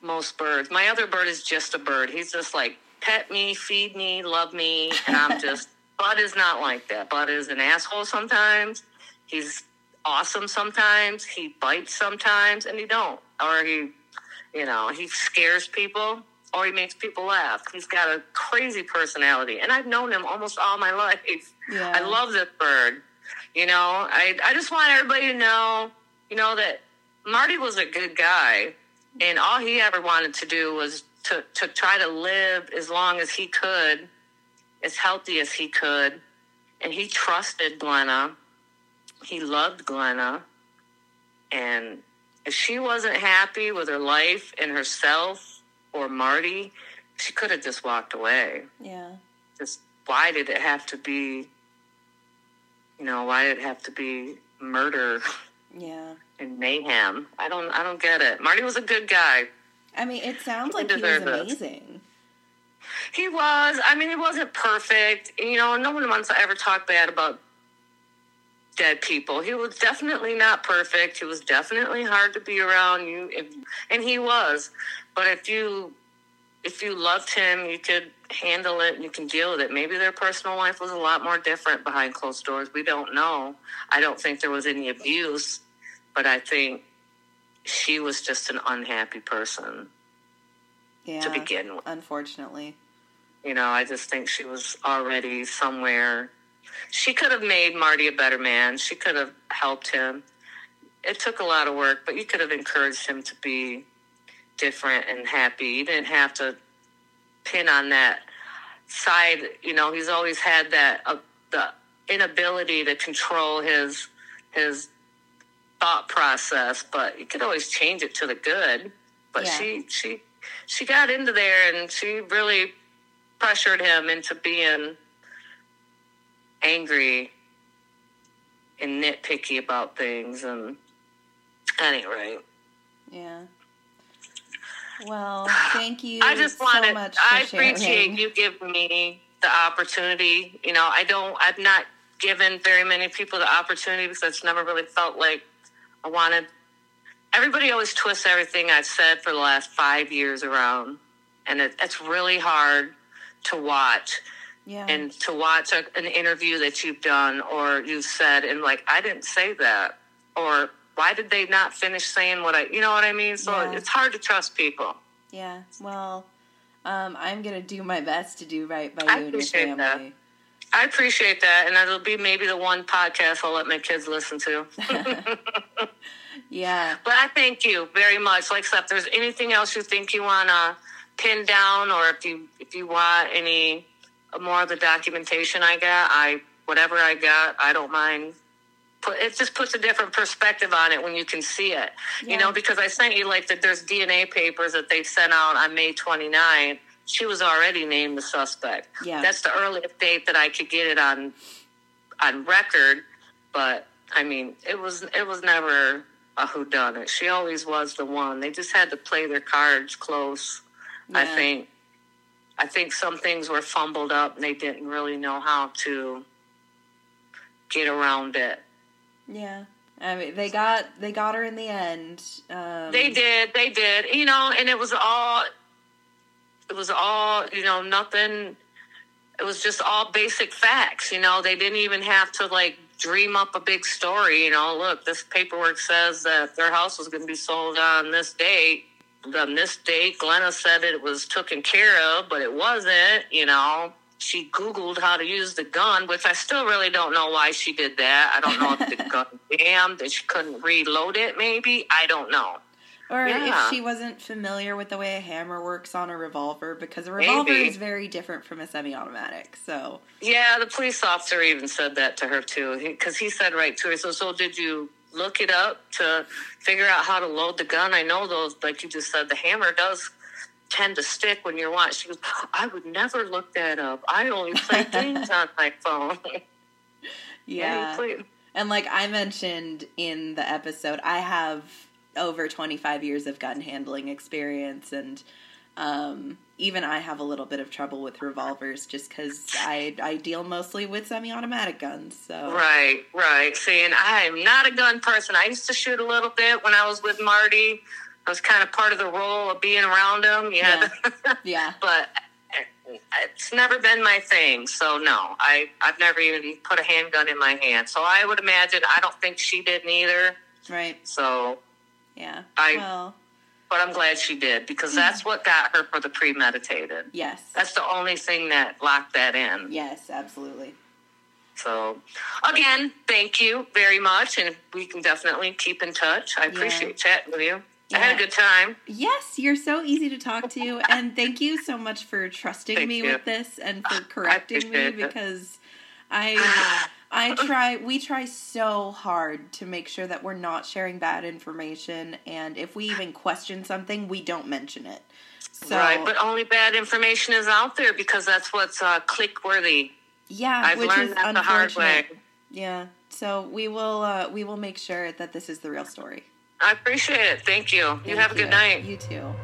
Speaker 2: most birds. My other bird is just a bird. He's just like pet me, feed me, love me, and I'm [LAUGHS] just. Bud is not like that. Bud is an asshole sometimes. He's awesome sometimes. He bites sometimes, and he don't. Or he, you know, he scares people, or he makes people laugh. He's got a crazy personality, and I've known him almost all my [LAUGHS] life.
Speaker 1: yeah,
Speaker 2: I love this bird. You know, I I just want everybody to know, you know, that Marty was a good guy, and all he ever wanted to do was to to try to live as long as he could, as healthy as he could, and he trusted Glenna. He loved Glenna, and if she wasn't happy with her life and herself or Marty, she could have just walked away
Speaker 1: yeah.
Speaker 2: just why did it have to be you know why did it have to be murder
Speaker 1: Yeah.
Speaker 2: and mayhem i don't i don't get it marty was a good guy
Speaker 1: I mean, it sounds
Speaker 2: He
Speaker 1: like he was
Speaker 2: deserved it.
Speaker 1: amazing.
Speaker 2: he was i mean he wasn't perfect you know no one wants to ever talk bad about dead people. He was definitely not perfect. He was definitely hard to be around. You and he was, but if you if you loved him, you could handle it and you can deal with it. Maybe their personal life was a lot more different behind closed doors. We don't know. I don't think there was any abuse, but I think she was just an unhappy person
Speaker 1: yeah,
Speaker 2: to begin with.
Speaker 1: Unfortunately.
Speaker 2: You know, I just think she was already somewhere. She could have made Marty a better man. She could have helped him. It took a lot of work, but you could have encouraged him to be different and happy. You didn't have to pin on that side. You know, he's always had that uh, the inability to control his his thought process, but you could always change it to the good. But yeah. she she she got into there and she really pressured him into being angry and nitpicky about things and anyway.
Speaker 1: Yeah. Well, [SIGHS] thank you.
Speaker 2: I just wanted.
Speaker 1: So much
Speaker 2: I appreciate you giving me the opportunity. You know, I don't. I've not given very many people the opportunity because it's never really felt like I wanted. Everybody always twists everything I've said for the last five years around, and it, it's really hard to watch.
Speaker 1: Yeah.
Speaker 2: And to watch a, an interview that you've done or you've said, and like, I didn't say that, or why did they not finish saying what I, you know what I mean? So yeah. it's hard to trust people.
Speaker 1: Yeah. Well, um, I'm going to do my best to do right by you and your family.
Speaker 2: That. I appreciate that. And that'll be maybe the one podcast I'll let my kids listen to. [LAUGHS]
Speaker 1: yeah. [LAUGHS]
Speaker 2: But I thank you very much. Like, so if there's anything else you think you want to pin down or if you, if you want any more of the documentation I got, I, whatever I got, I don't mind put, it just puts a different perspective on it when you can see it. Yeah. You know, because I sent you like that there's DNA papers that they sent out on May 29. She was already named the suspect.
Speaker 1: Yeah.
Speaker 2: That's the earliest date that I could get it on on record, but I mean, it was it was never a who done it. She always was the one. They just had to play their cards close. Yeah. I think I think some things were fumbled up and they didn't really know how to get around it.
Speaker 1: Yeah. I mean, they got they got her in the end. Um,
Speaker 2: they did, they did. You know, and it was all, it was all, you know, nothing. It was just all basic facts. You know, they didn't even have to like dream up a big story. You know, look, this paperwork says that their house was going to be sold on this date. On this date, Glenna said it was taken care of, but it wasn't. You know, she Googled how to use the gun, which I still really don't know why she did that. I don't know if the gun [LAUGHS] jammed, that she couldn't reload it, maybe. I don't know.
Speaker 1: Or yeah. if she wasn't familiar with the way a hammer works on a revolver, because a revolver maybe. is very different from a semi automatic. So.
Speaker 2: Yeah, the police officer even said that to her, too. Because he, he, said right to her, so, so did you look it up to figure out how to load the gun? I know those, like you just said, the hammer does tend to stick when you're watching. She goes, I would never look that up. I only play [LAUGHS] games on my phone. [LAUGHS]
Speaker 1: yeah. and like I mentioned in the episode, I have over 25 years of gun handling experience and um, even I have a little bit of trouble with revolvers just because I I deal mostly with semi-automatic guns. So
Speaker 2: right, right. See, and I'm not a gun person. I used to shoot a little bit when I was with Marty. I was kind of part of the role of being around him.
Speaker 1: Yeah. [LAUGHS] yeah.
Speaker 2: but it's never been my thing. So no, I I've never even put a handgun in my hand. So I would imagine I don't think she did neither.
Speaker 1: Right.
Speaker 2: So
Speaker 1: yeah.
Speaker 2: I
Speaker 1: well.
Speaker 2: But I'm glad she did because mm. that's what got her for the premeditated.
Speaker 1: Yes.
Speaker 2: That's the only thing that locked that in.
Speaker 1: Yes, absolutely.
Speaker 2: So, again, thank you very much, and we can definitely keep in touch. I appreciate yeah. chatting with you. I had a good time.
Speaker 1: Yes, you're so easy to talk to, and thank you so much for trusting thank me you. with this and for correcting me because I [SIGHS] I [LAUGHS] try we try so hard to make sure that we're not sharing bad information and if we even question something, we don't mention it. So,
Speaker 2: right, but only bad information is out there because that's what's uh, click worthy.
Speaker 1: Yeah,
Speaker 2: I've
Speaker 1: which
Speaker 2: learned
Speaker 1: is
Speaker 2: that the hard way.
Speaker 1: Yeah, so we will uh, we will make sure that this is the real story.
Speaker 2: I appreciate it. Thank you. Thank you have a good night.
Speaker 1: You too.